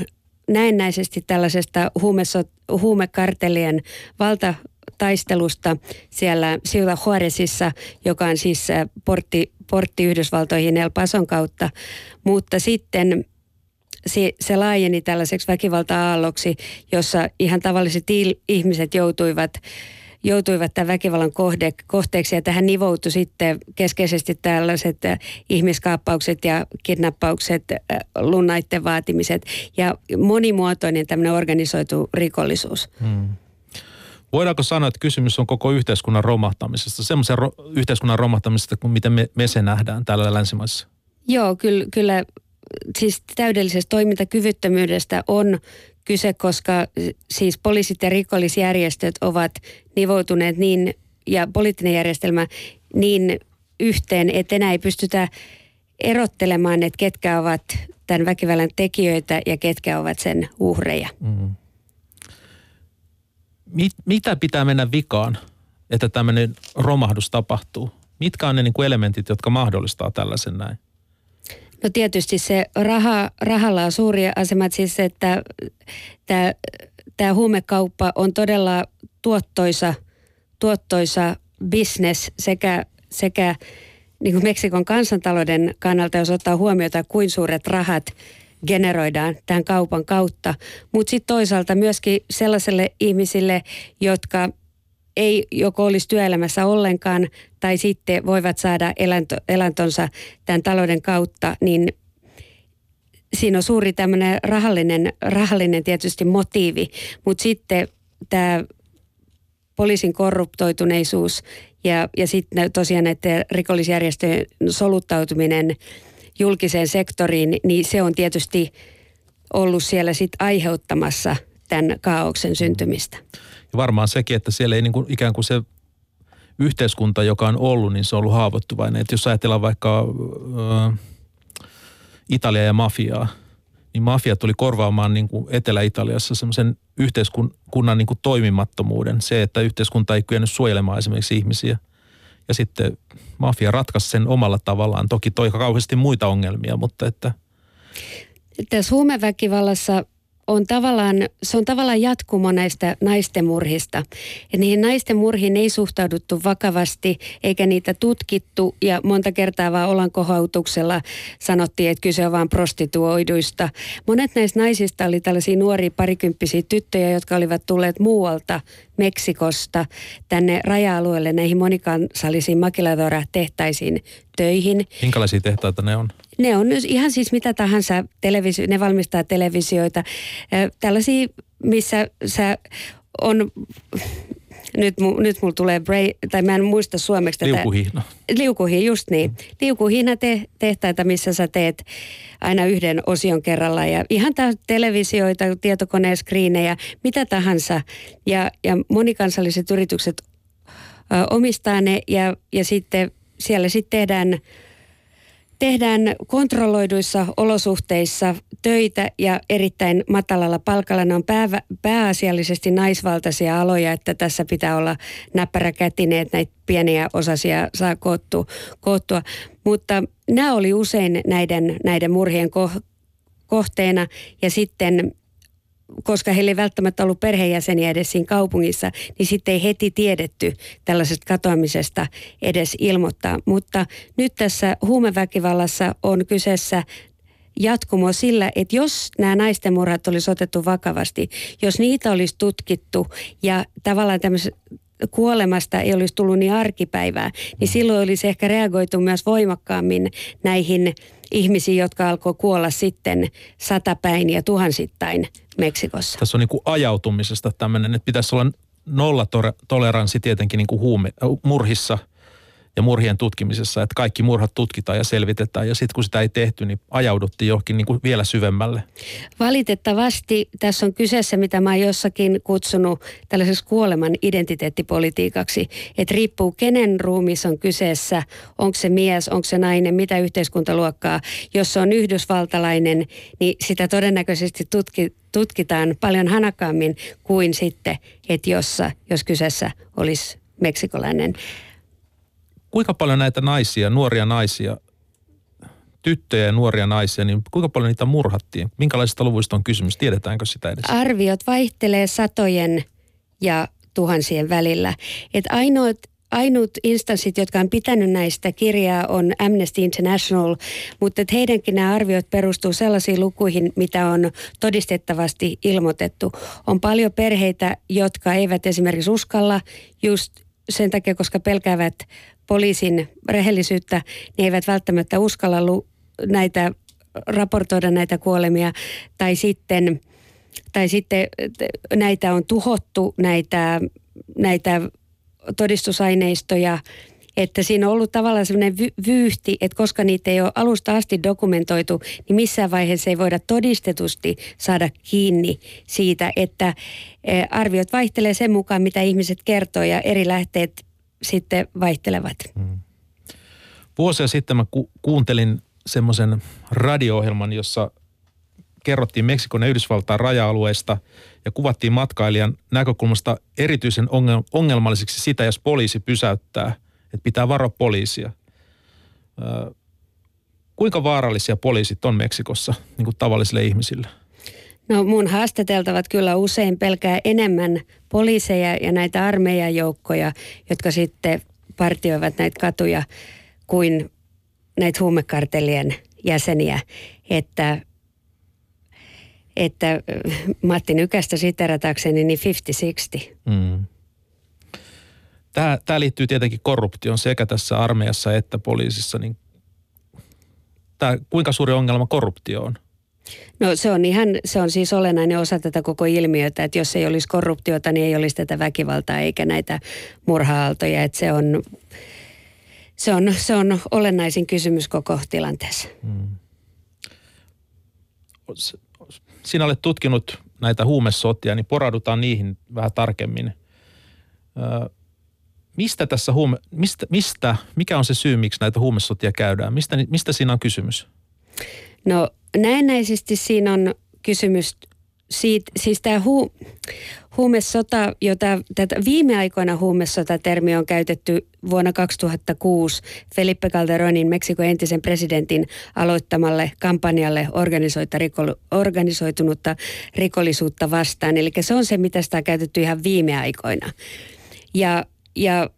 näennäisesti tällaisesta huumekartelien valta taistelusta siellä Ciudad Juarezissa, joka on siis äh, portti, portti Yhdysvaltoihin El Pason kautta. Mutta sitten se, se laajeni tällaiseksi väkivalta-aalloksi, jossa ihan tavalliset il, ihmiset joutuivat joutuivat tämän väkivallan kohde, kohteeksi ja tähän nivoutui sitten keskeisesti tällaiset äh, ihmiskaappaukset ja kidnappaukset, äh, lunnaitten vaatimiset ja monimuotoinen tämmöinen organisoitu rikollisuus. Hmm. Voidaanko sanoa, että kysymys on koko yhteiskunnan romahtamisesta, semmoisen ro- yhteiskunnan romahtamisesta kuin miten me, me se nähdään täällä länsimaissa? Joo, kyllä, kyllä siis täydellisestä toimintakyvyttömyydestä on kyse, koska siis poliisit ja rikollisjärjestöt ovat nivoutuneet niin, ja poliittinen järjestelmä niin yhteen, että enää ei pystytä erottelemaan, että ketkä ovat tämän väkivallan tekijöitä ja ketkä ovat sen uhreja. Mm mit, mitä pitää mennä vikaan, että tämmöinen romahdus tapahtuu? Mitkä on ne niin kuin elementit, jotka mahdollistaa tällaisen näin? No tietysti se raha, rahalla on suuri asema, siis että tämä, tämä huumekauppa on todella tuottoisa, tuottoisa business sekä, sekä niin kuin Meksikon kansantalouden kannalta, jos ottaa huomiota, kuin suuret rahat generoidaan tämän kaupan kautta. Mutta sitten toisaalta myöskin sellaiselle ihmisille, jotka ei joko olisi työelämässä ollenkaan tai sitten voivat saada elanto, elantonsa tämän talouden kautta, niin siinä on suuri tämmöinen rahallinen, rahallinen tietysti motiivi, mutta sitten tämä poliisin korruptoituneisuus ja, ja sitten tosiaan näiden rikollisjärjestöjen soluttautuminen – julkiseen sektoriin, niin se on tietysti ollut siellä sit aiheuttamassa tämän kaauksen syntymistä. Ja varmaan sekin, että siellä ei niin kuin ikään kuin se yhteiskunta, joka on ollut, niin se on ollut haavoittuvainen. Että jos ajatellaan vaikka äh, Italia ja mafiaa, niin mafia tuli korvaamaan niin kuin Etelä-Italiassa semmoisen yhteiskunnan niin kuin toimimattomuuden. Se, että yhteiskunta ei kyennyt suojelemaan esimerkiksi ihmisiä – ja sitten mafia ratkaisi sen omalla tavallaan. Toki toi kauheasti muita ongelmia, mutta että... Tässä huumeväkivallassa on tavallaan, se on tavallaan jatkumo näistä naisten murhista. Ja niihin naisten murhiin ei suhtauduttu vakavasti, eikä niitä tutkittu, ja monta kertaa vaan olankohautuksella sanottiin, että kyse on vain prostituoiduista. Monet näistä naisista oli tällaisia nuoria parikymppisiä tyttöjä, jotka olivat tulleet muualta Meksikosta tänne raja-alueelle näihin monikansallisiin makiladora-tehtaisiin töihin. Minkälaisia tehtaita ne on? Ne on ihan siis mitä tahansa, televisio, ne valmistaa televisioita. Tällaisia, missä sä on nyt, nyt mulla tulee brain, tai mä en muista suomeksi tätä. Liukuhihna. Liukuhihna, just niin. Liukuhihna te, tehtaita, missä sä teet aina yhden osion kerralla ja ihan tää televisioita, tietokoneen skriinejä, mitä tahansa. Ja, ja monikansalliset yritykset ö, omistaa ne ja, ja sitten siellä sitten tehdään tehdään kontrolloiduissa olosuhteissa töitä ja erittäin matalalla palkalla. Ne on pää, pääasiallisesti naisvaltaisia aloja, että tässä pitää olla näppäräkätinen, että näitä pieniä osasia saa koottua. koottua. Mutta nämä oli usein näiden, näiden murhien ko- kohteena ja sitten koska heillä ei välttämättä ollut perheenjäseniä edes siinä kaupungissa, niin sitten ei heti tiedetty tällaisesta katoamisesta edes ilmoittaa. Mutta nyt tässä huumeväkivallassa on kyseessä jatkumo sillä, että jos nämä naisten murhat olisi otettu vakavasti, jos niitä olisi tutkittu ja tavallaan tämmöisessä kuolemasta ei olisi tullut niin arkipäivää, niin silloin olisi ehkä reagoitu myös voimakkaammin näihin ihmisiin, jotka alkoi kuolla sitten satapäin ja tuhansittain Meksikossa. Tässä on niin kuin ajautumisesta tämmöinen, että pitäisi olla nollatoleranssi tietenkin niin kuin huume, äh, murhissa – ja murhien tutkimisessa, että kaikki murhat tutkitaan ja selvitetään. Ja sitten kun sitä ei tehty, niin ajauduttiin johonkin niin kuin vielä syvemmälle. Valitettavasti tässä on kyseessä, mitä mä oon jossakin kutsunut tällaiseksi kuoleman identiteettipolitiikaksi. Että riippuu kenen ruumis on kyseessä, onko se mies, onko se nainen, mitä yhteiskuntaluokkaa. Jos se on yhdysvaltalainen, niin sitä todennäköisesti tutki, tutkitaan paljon hanakkaammin kuin sitten, että jossa, jos kyseessä olisi meksikolainen kuinka paljon näitä naisia, nuoria naisia, tyttöjä ja nuoria naisia, niin kuinka paljon niitä murhattiin? Minkälaisista luvuista on kysymys? Tiedetäänkö sitä edes? Arviot vaihtelee satojen ja tuhansien välillä. Et ainoat ainut instanssit, jotka on pitänyt näistä kirjaa, on Amnesty International, mutta että heidänkin nämä arviot perustuu sellaisiin lukuihin, mitä on todistettavasti ilmoitettu. On paljon perheitä, jotka eivät esimerkiksi uskalla just sen takia, koska pelkäävät poliisin rehellisyyttä, niin eivät välttämättä uskalla lu- näitä raportoida näitä kuolemia. Tai sitten, tai sitten näitä on tuhottu, näitä, näitä todistusaineistoja, että siinä on ollut tavallaan sellainen vy- vyyhti, että koska niitä ei ole alusta asti dokumentoitu, niin missään vaiheessa ei voida todistetusti saada kiinni siitä, että e, arviot vaihtelee sen mukaan, mitä ihmiset kertoo ja eri lähteet sitten vaihtelevat. Hmm. Vuosia sitten mä ku- kuuntelin semmoisen radio-ohjelman, jossa kerrottiin Meksikon ja Yhdysvaltain raja-alueista ja kuvattiin matkailijan näkökulmasta erityisen ongelmalliseksi sitä, jos poliisi pysäyttää, että pitää varoa poliisia. Ö, kuinka vaarallisia poliisit on Meksikossa niin kuin tavallisille ihmisille? No mun haastateltavat kyllä usein pelkää enemmän poliiseja ja näitä armeijajoukkoja, jotka sitten partioivat näitä katuja kuin näitä huumekartellien jäseniä. Että, että Matti Nykästä siteratakseni niin 50-60. Mm. Tämä, tämä liittyy tietenkin korruptioon sekä tässä armeijassa että poliisissa. Niin tämä, kuinka suuri ongelma korruptio on? No se on ihan, se on siis olennainen osa tätä koko ilmiötä, että jos ei olisi korruptiota, niin ei olisi tätä väkivaltaa eikä näitä murha-aaltoja, että se on, se on, se on olennaisin kysymys koko tilanteessa. Hmm. Sinä olet tutkinut näitä huumesotia, niin poraudutaan niihin vähän tarkemmin. mistä tässä huume, mistä, mistä, mikä on se syy, miksi näitä huumesotia käydään? Mistä, mistä siinä on kysymys? No näennäisesti siinä on kysymys siitä, siis tämä hu, huumesota, jota tätä viime aikoina huumesota-termi on käytetty vuonna 2006 Felipe Calderonin, Meksikon entisen presidentin aloittamalle kampanjalle organisoitunutta rikollisuutta vastaan. Eli se on se, mitä sitä on käytetty ihan viime aikoina. Ja, ja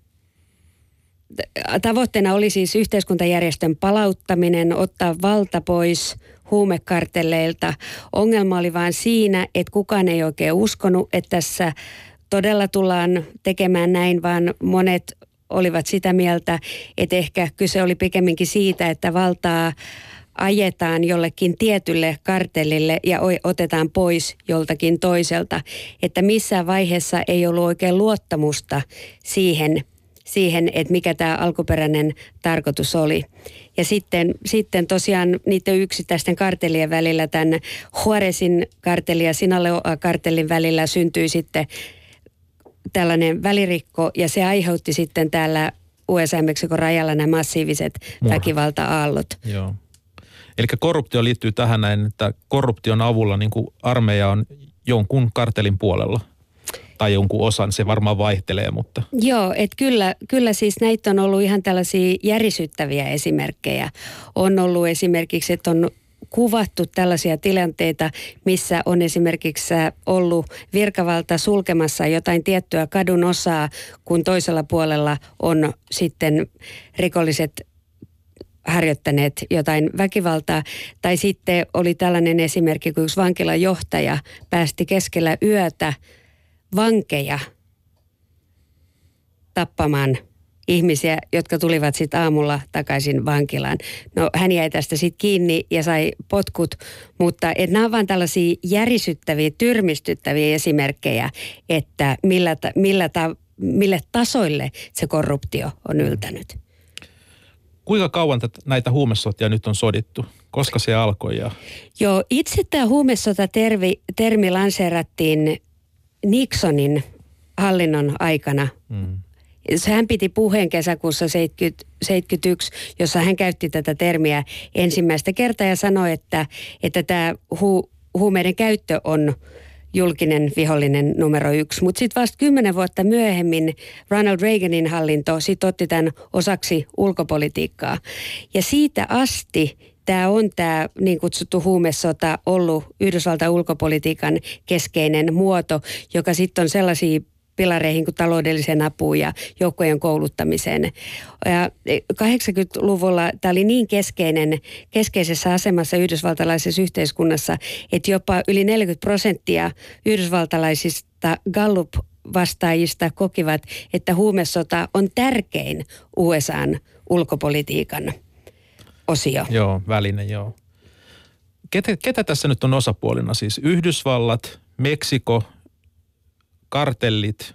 tavoitteena oli siis yhteiskuntajärjestön palauttaminen, ottaa valta pois huumekartelleilta. Ongelma oli vain siinä, että kukaan ei oikein uskonut, että tässä todella tullaan tekemään näin, vaan monet olivat sitä mieltä, että ehkä kyse oli pikemminkin siitä, että valtaa ajetaan jollekin tietylle kartellille ja otetaan pois joltakin toiselta. Että missään vaiheessa ei ollut oikein luottamusta siihen, siihen, että mikä tämä alkuperäinen tarkoitus oli. Ja sitten, sitten tosiaan niiden yksittäisten kartellien välillä, tämän Juarezin kartelli ja Sinaloa-kartellin välillä syntyi sitten tällainen välirikko ja se aiheutti sitten täällä USA-Meksikon rajalla nämä massiiviset Murhat. väkivalta-aallot. Joo. Eli korruptio liittyy tähän näin, että korruption avulla niin kuin armeija on jonkun kartelin puolella. Tai jonkun osan, se varmaan vaihtelee, mutta... Joo, että kyllä, kyllä siis näitä on ollut ihan tällaisia järisyttäviä esimerkkejä. On ollut esimerkiksi, että on kuvattu tällaisia tilanteita, missä on esimerkiksi ollut virkavalta sulkemassa jotain tiettyä kadun osaa, kun toisella puolella on sitten rikolliset harjoittaneet jotain väkivaltaa. Tai sitten oli tällainen esimerkki, kun yksi vankilan johtaja päästi keskellä yötä vankeja tappamaan ihmisiä, jotka tulivat sitten aamulla takaisin vankilaan. No hän jäi tästä sitten kiinni ja sai potkut, mutta et nämä ovat vain tällaisia järisyttäviä, tyrmistyttäviä esimerkkejä, että millä, ta, millä ta, mille tasoille se korruptio on yltänyt. Kuinka kauan tätä, näitä huumesotia nyt on sodittu? Koska se alkoi? Ja... Joo, itse tämä huumesota-termi termi lanseerattiin Nixonin hallinnon aikana. Mm. Hän piti puheen kesäkuussa 1971, jossa hän käytti tätä termiä ensimmäistä kertaa ja sanoi, että, että tämä hu, huumeiden käyttö on julkinen vihollinen numero yksi. Mutta sitten vasta kymmenen vuotta myöhemmin Ronald Reaganin hallinto sit otti tämän osaksi ulkopolitiikkaa. Ja siitä asti tämä on tämä niin kutsuttu huumesota ollut Yhdysvaltain ulkopolitiikan keskeinen muoto, joka sitten on sellaisia pilareihin kuin taloudelliseen apuun ja joukkojen kouluttamiseen. Ja 80-luvulla tämä oli niin keskeinen, keskeisessä asemassa yhdysvaltalaisessa yhteiskunnassa, että jopa yli 40 prosenttia yhdysvaltalaisista Gallup vastaajista kokivat, että huumesota on tärkein USAn ulkopolitiikan osio. Joo, väline, joo. Ketä, ketä tässä nyt on osapuolina? Siis Yhdysvallat, Meksiko, kartellit,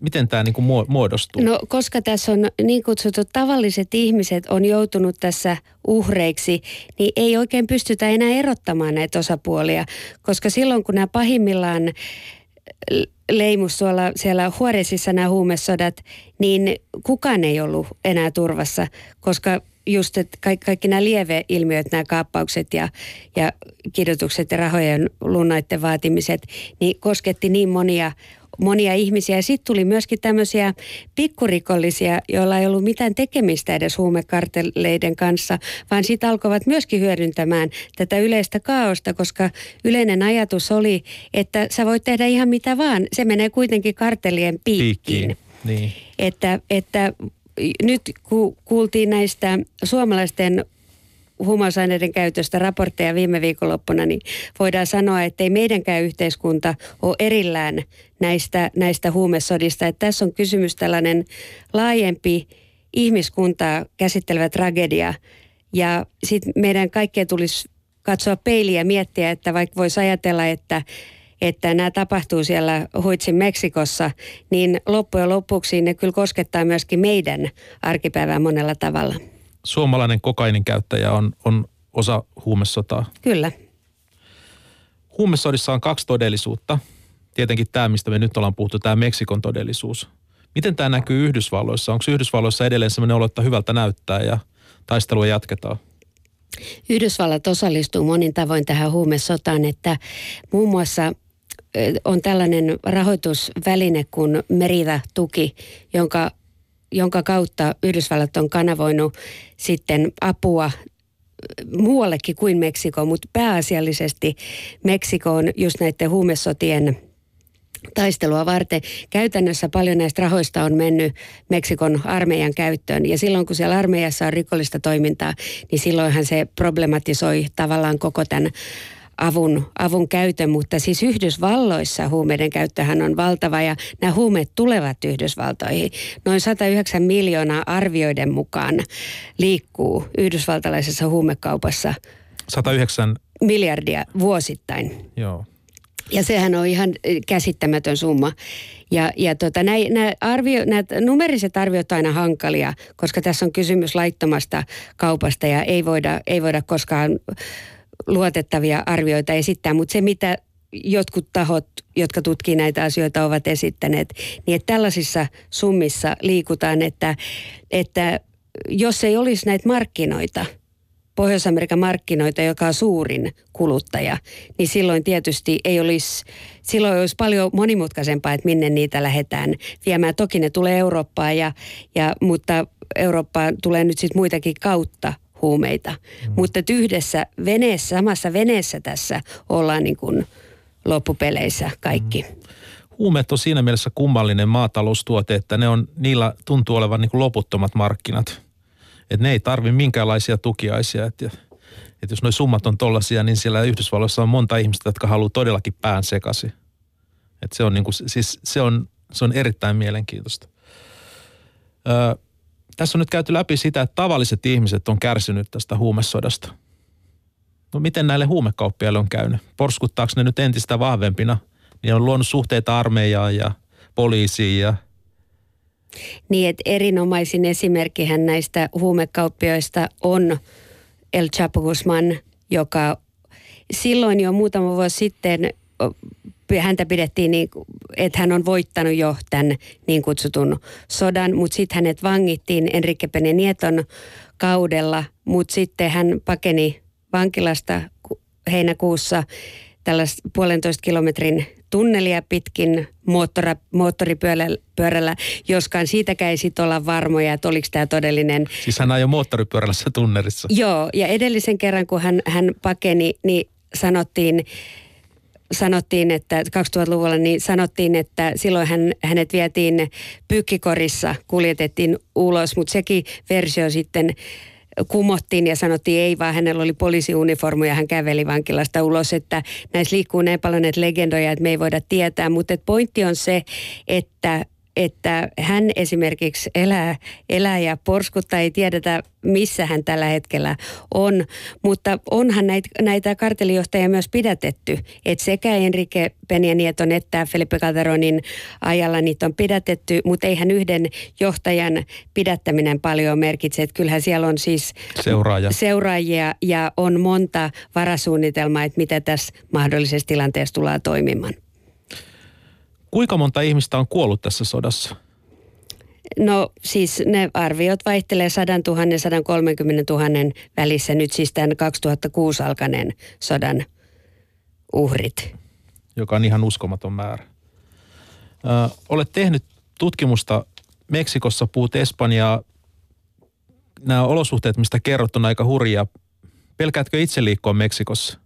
miten tämä niinku muodostuu? No koska tässä on niin kutsutut tavalliset ihmiset on joutunut tässä uhreiksi, niin ei oikein pystytä enää erottamaan näitä osapuolia. Koska silloin kun nämä pahimmillaan leimus tuolla siellä Huoresissa nämä huumesodat, niin kukaan ei ollut enää turvassa, koska just, että kaikki, kaikki nämä lieveilmiöt, nämä kaappaukset ja, ja kidutukset ja rahojen lunnaiden vaatimiset, niin kosketti niin monia monia ihmisiä. Ja sitten tuli myöskin tämmöisiä pikkurikollisia, joilla ei ollut mitään tekemistä edes huumekartelleiden kanssa, vaan sitten alkoivat myöskin hyödyntämään tätä yleistä kaaosta, koska yleinen ajatus oli, että sä voit tehdä ihan mitä vaan. Se menee kuitenkin kartellien piikkiin. piikkiin. Niin. Että, että nyt ku, kuultiin näistä suomalaisten huumausaineiden käytöstä raportteja viime viikonloppuna, niin voidaan sanoa, että ei meidänkään yhteiskunta ole erillään näistä, näistä huumesodista. Että tässä on kysymys tällainen laajempi ihmiskuntaa käsittelevä tragedia. Ja sitten meidän kaikkien tulisi katsoa peiliä ja miettiä, että vaikka voisi ajatella, että että nämä tapahtuu siellä Huitsin Meksikossa, niin loppujen lopuksi ne kyllä koskettaa myöskin meidän arkipäivää monella tavalla suomalainen kokainin käyttäjä on, on osa huumesotaa. Kyllä. Huumesodissa on kaksi todellisuutta. Tietenkin tämä, mistä me nyt ollaan puhuttu, tämä Meksikon todellisuus. Miten tämä näkyy Yhdysvalloissa? Onko Yhdysvalloissa edelleen sellainen olo, että hyvältä näyttää ja taistelua jatketaan? Yhdysvallat osallistuu monin tavoin tähän huumesotaan, että muun muassa on tällainen rahoitusväline kuin Merida-tuki, jonka jonka kautta Yhdysvallat on kanavoinut sitten apua muuallekin kuin Meksikoon, mutta pääasiallisesti Meksikoon just näiden huumesotien taistelua varten. Käytännössä paljon näistä rahoista on mennyt Meksikon armeijan käyttöön ja silloin kun siellä armeijassa on rikollista toimintaa, niin silloinhan se problematisoi tavallaan koko tämän avun, avun käytön, mutta siis Yhdysvalloissa huumeiden käyttöhän on valtava ja nämä huumeet tulevat Yhdysvaltoihin. Noin 109 miljoonaa arvioiden mukaan liikkuu yhdysvaltalaisessa huumekaupassa 109 miljardia vuosittain. Joo. Ja sehän on ihan käsittämätön summa. Ja, ja tota, nämä, nämä, arvio, nämä numeriset arviot on aina hankalia, koska tässä on kysymys laittomasta kaupasta ja ei voida, ei voida koskaan luotettavia arvioita esittää, mutta se mitä jotkut tahot, jotka tutkii näitä asioita, ovat esittäneet, niin että tällaisissa summissa liikutaan, että, että jos ei olisi näitä markkinoita, Pohjois-Amerikan markkinoita, joka on suurin kuluttaja, niin silloin tietysti ei olisi, silloin olisi paljon monimutkaisempaa, että minne niitä lähdetään viemään. Toki ne tulee Eurooppaan, ja, ja, mutta Eurooppaan tulee nyt sitten muitakin kautta huumeita. Mm. Mutta yhdessä veneessä, samassa veneessä tässä ollaan niin kuin loppupeleissä kaikki. Mm. Huumeet on siinä mielessä kummallinen maataloustuote, että ne on, niillä tuntuu olevan niin kuin loputtomat markkinat. Että ne ei tarvi minkäänlaisia tukiaisia. Että, että jos nuo summat on tollaisia, niin siellä Yhdysvalloissa on monta ihmistä, jotka haluaa todellakin pään sekaisin. Että se on, niin kuin, siis se on, se on erittäin mielenkiintoista. Öö, tässä on nyt käyty läpi sitä, että tavalliset ihmiset on kärsinyt tästä huumesodasta. No miten näille huumekauppiaille on käynyt? Porskuttaako ne nyt entistä vahvempina? Niin on luonut suhteita armeijaan ja poliisiin ja niin, että erinomaisin esimerkkihän näistä huumekauppioista on El Chapo Guzman, joka silloin jo muutama vuosi sitten häntä pidettiin, niin, että hän on voittanut jo tämän niin kutsutun sodan, mutta sitten hänet vangittiin Enrique Peña Nieton kaudella, mutta sitten hän pakeni vankilasta heinäkuussa tällaista puolentoista kilometrin tunnelia pitkin moottora, moottoripyörällä, joskaan siitäkään ei sitten olla varmoja, että oliko tämä todellinen. Siis hän ajoi moottoripyörällä tunnelissa. Joo, ja edellisen kerran kun hän, hän pakeni, niin sanottiin, sanottiin, että 2000-luvulla niin sanottiin, että silloin hän, hänet vietiin pyykkikorissa, kuljetettiin ulos, mutta sekin versio sitten kumottiin ja sanottiin ei, vaan hänellä oli poliisiuniformu ja hän käveli vankilasta ulos, että näissä liikkuu näin paljon näitä legendoja, että me ei voida tietää, mutta pointti on se, että että hän esimerkiksi elää, elää ja porskutta, ei tiedetä missä hän tällä hetkellä on, mutta onhan näitä, näitä kartelijohtajia myös pidätetty, että sekä Enrique Peña Nieton että Felipe Calderonin ajalla niitä on pidätetty, mutta eihän yhden johtajan pidättäminen paljon merkitse, että kyllähän siellä on siis Seuraaja. seuraajia ja on monta varasuunnitelmaa, että mitä tässä mahdollisessa tilanteessa tullaan toimimaan. Kuinka monta ihmistä on kuollut tässä sodassa? No siis ne arviot vaihtelee 100 000 130 000 välissä nyt siis tämän 2006 alkaneen sodan uhrit. Joka on ihan uskomaton määrä. Ö, olet tehnyt tutkimusta Meksikossa, puhut Espanjaa. Nämä olosuhteet, mistä kerrot, on aika hurjia. Pelkäätkö itse liikkua Meksikossa?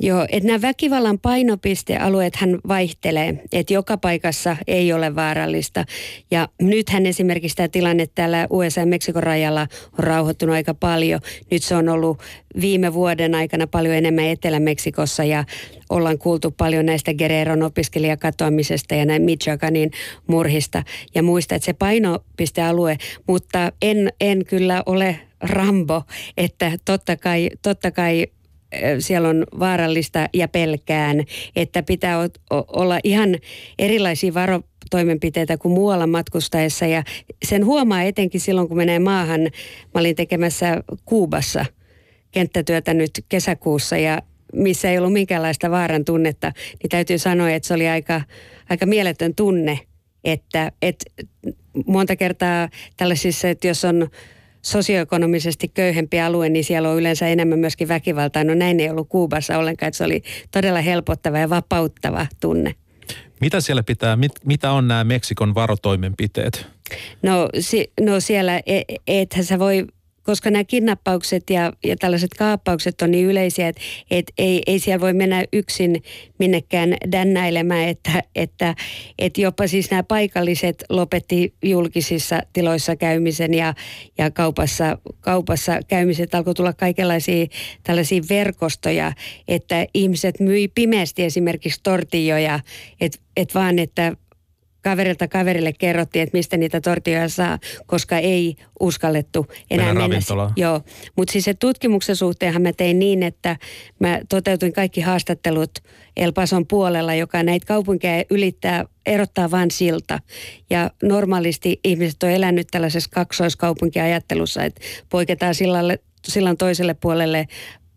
Joo, että nämä väkivallan painopistealueet hän vaihtelee, että joka paikassa ei ole vaarallista. Ja nythän esimerkiksi tämä tilanne täällä USA ja Meksikon rajalla on rauhoittunut aika paljon. Nyt se on ollut viime vuoden aikana paljon enemmän Etelä-Meksikossa ja ollaan kuultu paljon näistä Guerreron opiskelijakatoamisesta ja näin Michoacanin murhista ja muista, että se painopistealue, mutta en, en kyllä ole Rambo, että totta kai, totta kai siellä on vaarallista ja pelkään, että pitää olla ihan erilaisia varotoimenpiteitä kuin muualla matkustaessa ja sen huomaa etenkin silloin, kun menee maahan. Mä olin tekemässä Kuubassa kenttätyötä nyt kesäkuussa ja missä ei ollut minkäänlaista vaaran tunnetta, niin täytyy sanoa, että se oli aika, aika mieletön tunne, että, että monta kertaa tällaisissa, että jos on sosioekonomisesti köyhempi alue, niin siellä on yleensä enemmän myöskin väkivaltaa. No näin ei ollut Kuubassa ollenkaan, että se oli todella helpottava ja vapauttava tunne. Mitä siellä pitää, mit, mitä on nämä Meksikon varotoimenpiteet? No, si, no siellä, e, ethän sä voi koska nämä kidnappaukset ja, ja tällaiset kaappaukset on niin yleisiä, että et ei, ei siellä voi mennä yksin minnekään dännäilemään, että, että, että jopa siis nämä paikalliset lopetti julkisissa tiloissa käymisen ja, ja kaupassa, kaupassa käymiset alkoi tulla kaikenlaisia tällaisia verkostoja, että ihmiset myi pimeästi esimerkiksi tortilloja, että et vaan, että kaverilta kaverille kerrottiin, että mistä niitä tortioja saa, koska ei uskallettu enää mennä. mennä. Joo, mutta siis se tutkimuksen suhteenhan mä tein niin, että mä toteutin kaikki haastattelut El Pason puolella, joka näitä kaupunkeja ylittää, erottaa vain silta. Ja normaalisti ihmiset on elänyt tällaisessa kaksoiskaupunkiajattelussa, että poiketaan sillalle, sillan toiselle puolelle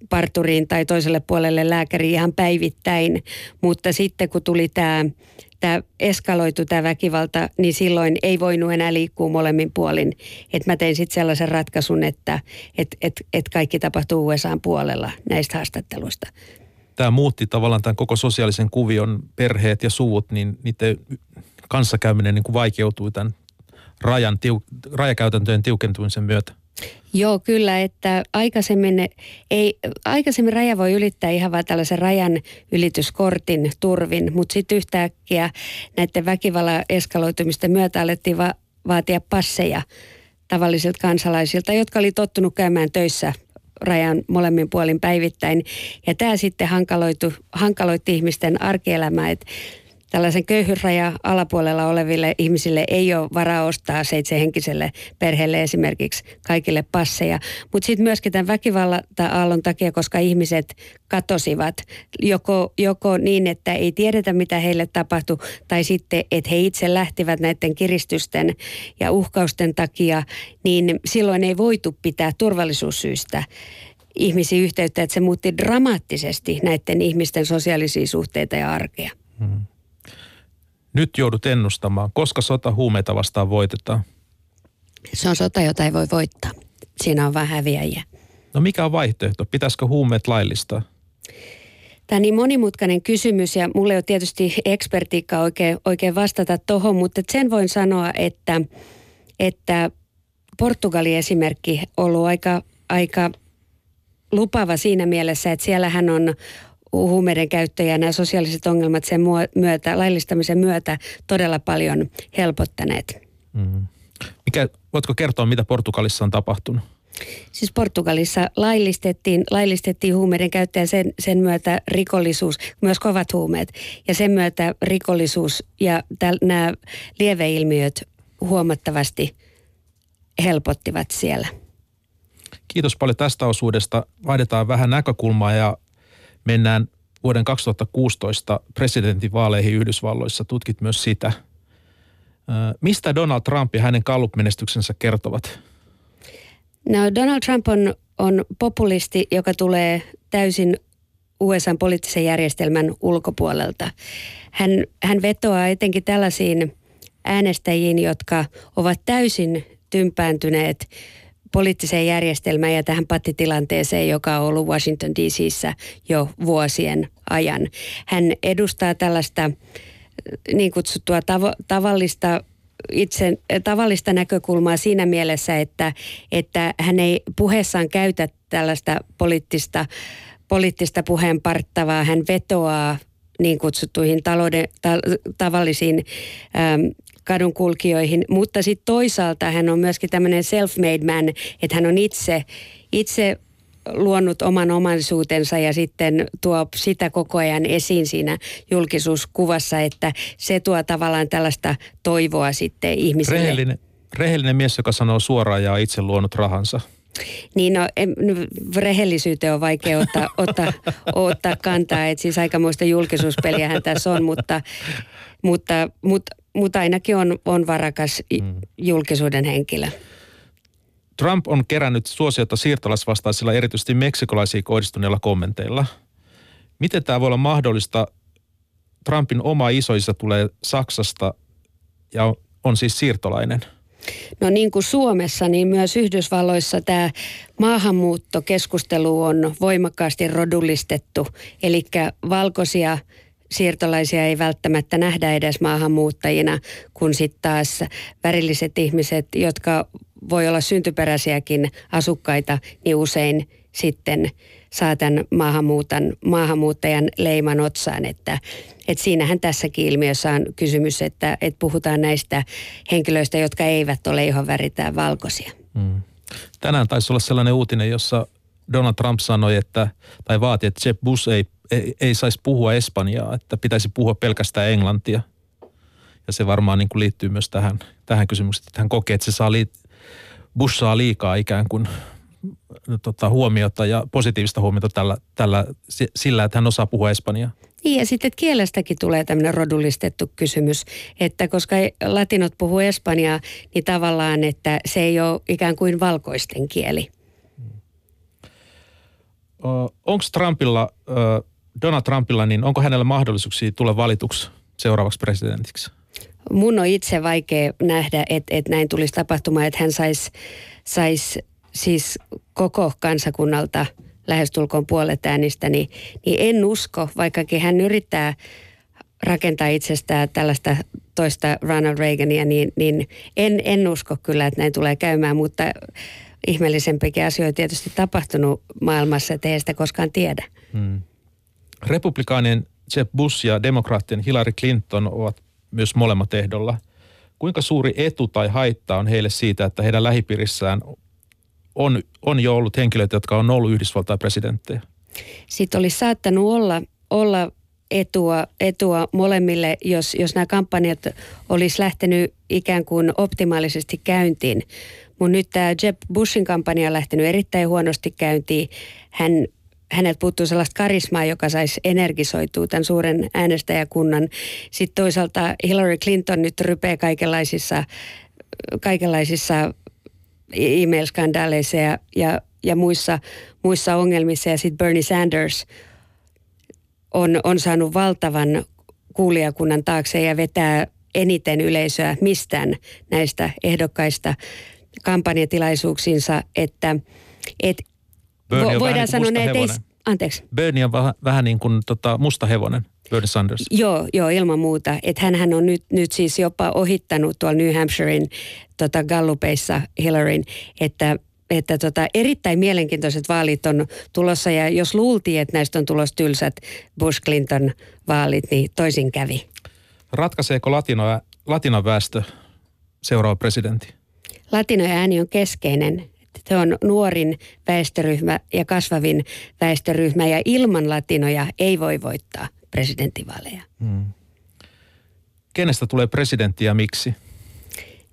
parturiin tai toiselle puolelle lääkäriin ihan päivittäin, mutta sitten kun tuli tämä tämä eskaloitu tämä väkivalta, niin silloin ei voinut enää liikkua molemmin puolin. Että mä tein sitten sellaisen ratkaisun, että et, et, et kaikki tapahtuu USAn puolella näistä haastatteluista. Tämä muutti tavallaan tämän koko sosiaalisen kuvion, perheet ja suvut, niin niiden kanssakäyminen niin kuin vaikeutui tämän rajan, tiu, rajakäytäntöjen tiukentumisen myötä. Joo, kyllä, että aikaisemmin, ei, aikaisemmin raja voi ylittää ihan vain tällaisen rajan ylityskortin turvin, mutta sitten yhtäkkiä näiden väkivallan eskaloitumisten myötä alettiin va- vaatia passeja tavallisilta kansalaisilta, jotka oli tottunut käymään töissä rajan molemmin puolin päivittäin. Ja tämä sitten hankaloitti ihmisten arkielämää, että tällaisen köyhyysraja alapuolella oleville ihmisille ei ole varaa ostaa seitsemänkiselle perheelle esimerkiksi kaikille passeja. Mutta sitten myöskin tämän väkivalta-aallon takia, koska ihmiset katosivat joko, joko niin, että ei tiedetä mitä heille tapahtui, tai sitten, että he itse lähtivät näiden kiristysten ja uhkausten takia, niin silloin ei voitu pitää turvallisuussyistä ihmisiä yhteyttä, että se muutti dramaattisesti näiden ihmisten sosiaalisia suhteita ja arkea. Hmm. Nyt joudut ennustamaan, koska sota huumeita vastaan voitetaan. Se on sota, jota ei voi voittaa. Siinä on vähän häviäjiä. No mikä on vaihtoehto? Pitäisikö huumeet laillistaa? Tämä on niin monimutkainen kysymys ja mulle on tietysti ekspertiikka oikein, oikein vastata tuohon, mutta sen voin sanoa, että, että Portugali esimerkki on ollut aika, aika lupava siinä mielessä, että siellähän on huumeiden käyttö ja nämä sosiaaliset ongelmat sen myötä, laillistamisen myötä todella paljon helpottaneet. Mm. Mikä, voitko kertoa, mitä Portugalissa on tapahtunut? Siis Portugalissa laillistettiin, laillistettiin huumeiden käyttö ja sen, sen myötä rikollisuus, myös kovat huumeet. Ja sen myötä rikollisuus ja täl, nämä lieveilmiöt huomattavasti helpottivat siellä. Kiitos paljon tästä osuudesta. Vaihdetaan vähän näkökulmaa ja mennään vuoden 2016 presidentinvaaleihin Yhdysvalloissa. Tutkit myös sitä. Mistä Donald Trump ja hänen Gallup-menestyksensä kertovat? No, Donald Trump on, on populisti, joka tulee täysin USA poliittisen järjestelmän ulkopuolelta. Hän, hän vetoaa etenkin tällaisiin äänestäjiin, jotka ovat täysin tympääntyneet poliittiseen järjestelmään ja tähän pattitilanteeseen, joka on ollut Washington DCissä jo vuosien ajan. Hän edustaa tällaista äh, niin kutsuttua tav- tavallista itse tavallista näkökulmaa siinä mielessä, että, että hän ei puheessaan käytä tällaista poliittista, poliittista puheenparttavaa. Hän vetoaa niin kutsuttuihin talouden, ta, tavallisiin äm, kadunkulkijoihin, mutta sitten toisaalta hän on myöskin tämmöinen self-made man, että hän on itse, itse luonut oman omaisuutensa ja sitten tuo sitä koko ajan esiin siinä julkisuuskuvassa, että se tuo tavallaan tällaista toivoa sitten ihmisille. Rehellinen, rehellinen mies, joka sanoo suoraan ja on itse luonut rahansa. Niin no, en, rehellisyyteen on vaikea ottaa, ottaa, ottaa kantaa, että siis aikamoista julkisuuspeliähän tässä on, mutta, mutta, mutta mutta ainakin on, on varakas mm. julkisuuden henkilö. Trump on kerännyt suosiota siirtolaisvastaisilla erityisesti meksikolaisiin kohdistuneilla kommenteilla. Miten tämä voi olla mahdollista? Trumpin oma isoisa tulee Saksasta ja on, on siis siirtolainen. No niin kuin Suomessa, niin myös Yhdysvalloissa tämä maahanmuuttokeskustelu on voimakkaasti rodullistettu. Eli valkoisia siirtolaisia ei välttämättä nähdä edes maahanmuuttajina, kun sitten taas värilliset ihmiset, jotka voi olla syntyperäisiäkin asukkaita, niin usein sitten saa tämän maahanmuutan, maahanmuuttajan leiman otsaan. Että, että siinähän tässäkin ilmiössä on kysymys, että, että puhutaan näistä henkilöistä, jotka eivät ole ihan väritään valkoisia. Mm. Tänään taisi olla sellainen uutinen, jossa Donald Trump sanoi, että, tai vaati, että Jeb Bush ei ei, ei saisi puhua espanjaa, että pitäisi puhua pelkästään englantia. Ja se varmaan niin kuin liittyy myös tähän, tähän kysymykseen, että hän kokee, että se saa liit, Bush saa liikaa ikään kuin tota, huomiota ja positiivista huomiota tällä, tällä, sillä, että hän osaa puhua espanjaa. Niin ja sitten kielestäkin tulee tämmöinen rodullistettu kysymys, että koska latinot puhuu espanjaa, niin tavallaan, että se ei ole ikään kuin valkoisten kieli. onko Trumpilla, Donald Trumpilla, niin onko hänellä mahdollisuuksia tulla valituksi seuraavaksi presidentiksi? Mun on itse vaikea nähdä, että, että näin tulisi tapahtumaan, että hän saisi sais siis koko kansakunnalta lähestulkoon puolet äänistä, niin, niin en usko, vaikkakin hän yrittää rakentaa itsestään tällaista toista Ronald Reagania, niin, niin en, en usko kyllä, että näin tulee käymään, mutta ihmeellisempikin asioita tietysti tapahtunut maailmassa, että ei sitä koskaan tiedä. Hmm. Republikaanien Jeb Bush ja demokraattien Hillary Clinton ovat myös molemmat ehdolla. Kuinka suuri etu tai haitta on heille siitä, että heidän lähipiirissään on, on jo ollut henkilöitä, jotka on ollut Yhdysvaltain presidenttejä? Sitten olisi saattanut olla, olla etua, etua molemmille, jos, jos nämä kampanjat olisi lähtenyt ikään kuin optimaalisesti käyntiin. Mutta nyt tämä Jeb Bushin kampanja on lähtenyt erittäin huonosti käyntiin. Hän häneltä puuttuu sellaista karismaa, joka saisi energisoitua tämän suuren äänestäjäkunnan. Sitten toisaalta Hillary Clinton nyt rypee kaikenlaisissa, kaikenlaisissa e-mail-skandaaleissa ja, ja, ja muissa, muissa ongelmissa. Ja sitten Bernie Sanders on, on saanut valtavan kuulijakunnan taakse ja vetää eniten yleisöä mistään näistä ehdokkaista kampanjatilaisuuksiinsa, että et Bernie on voidaan vähän niin sanoa, että ei, anteeksi. Bernie on vähän, vähän niin kuin tota, musta hevonen. Bernie Sanders. Joo, joo, ilman muuta. Että hän on nyt, nyt siis jopa ohittanut tuolla New Hampshirein tota Gallupeissa Hillaryn, että että tota, erittäin mielenkiintoiset vaalit on tulossa ja jos luultiin, että näistä on tulossa tylsät Bush-Clinton vaalit, niin toisin kävi. Ratkaiseeko latino, latinan väestö seuraava presidentti? Latinojen ääni on keskeinen. Se on nuorin väestöryhmä ja kasvavin väestöryhmä ja ilman latinoja ei voi voittaa presidenttivaaleja. Hmm. Kenestä tulee presidentti ja miksi?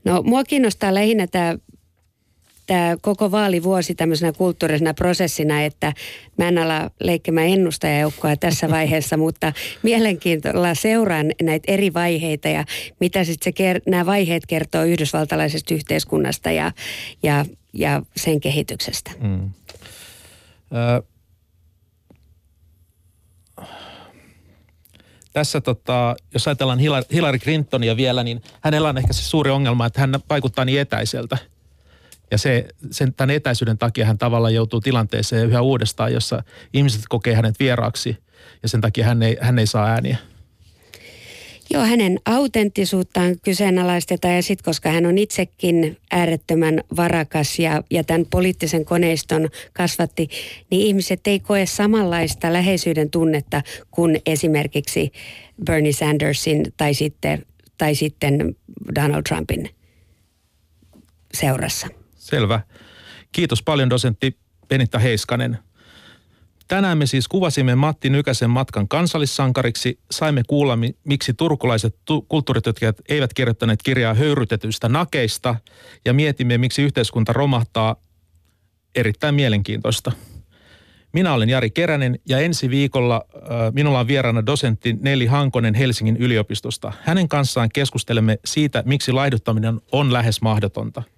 No mua kiinnostaa lähinnä tämä tämä koko vaalivuosi tämmöisenä kulttuurisena prosessina, että mä en ala leikkimään ennustajajoukkoa tässä vaiheessa, mutta mielenkiintoilla seuraan näitä eri vaiheita ja mitä sitten se, nämä vaiheet kertoo yhdysvaltalaisesta yhteiskunnasta ja, ja, ja sen kehityksestä. Mm. Ö, tässä tota, jos ajatellaan Hillary Clintonia vielä, niin hänellä on ehkä se suuri ongelma, että hän vaikuttaa niin etäiseltä – ja se, sen, tämän etäisyyden takia hän tavallaan joutuu tilanteeseen yhä uudestaan, jossa ihmiset kokee hänet vieraaksi ja sen takia hän ei, hän ei saa ääniä. Joo, hänen autenttisuuttaan kyseenalaistetaan ja sitten koska hän on itsekin äärettömän varakas ja, ja tämän poliittisen koneiston kasvatti, niin ihmiset ei koe samanlaista läheisyyden tunnetta kuin esimerkiksi Bernie Sandersin tai sitten, tai sitten Donald Trumpin seurassa. Selvä. Kiitos paljon dosentti Benitta Heiskanen. Tänään me siis kuvasimme Matti Nykäsen matkan kansallissankariksi. Saimme kuulla, miksi turkulaiset kulttuuritutkijat eivät kirjoittaneet kirjaa höyrytetyistä nakeista ja mietimme, miksi yhteiskunta romahtaa. Erittäin mielenkiintoista. Minä olen Jari Keränen ja ensi viikolla äh, minulla on vieraana dosentti Neli Hankonen Helsingin yliopistosta. Hänen kanssaan keskustelemme siitä, miksi laihduttaminen on lähes mahdotonta –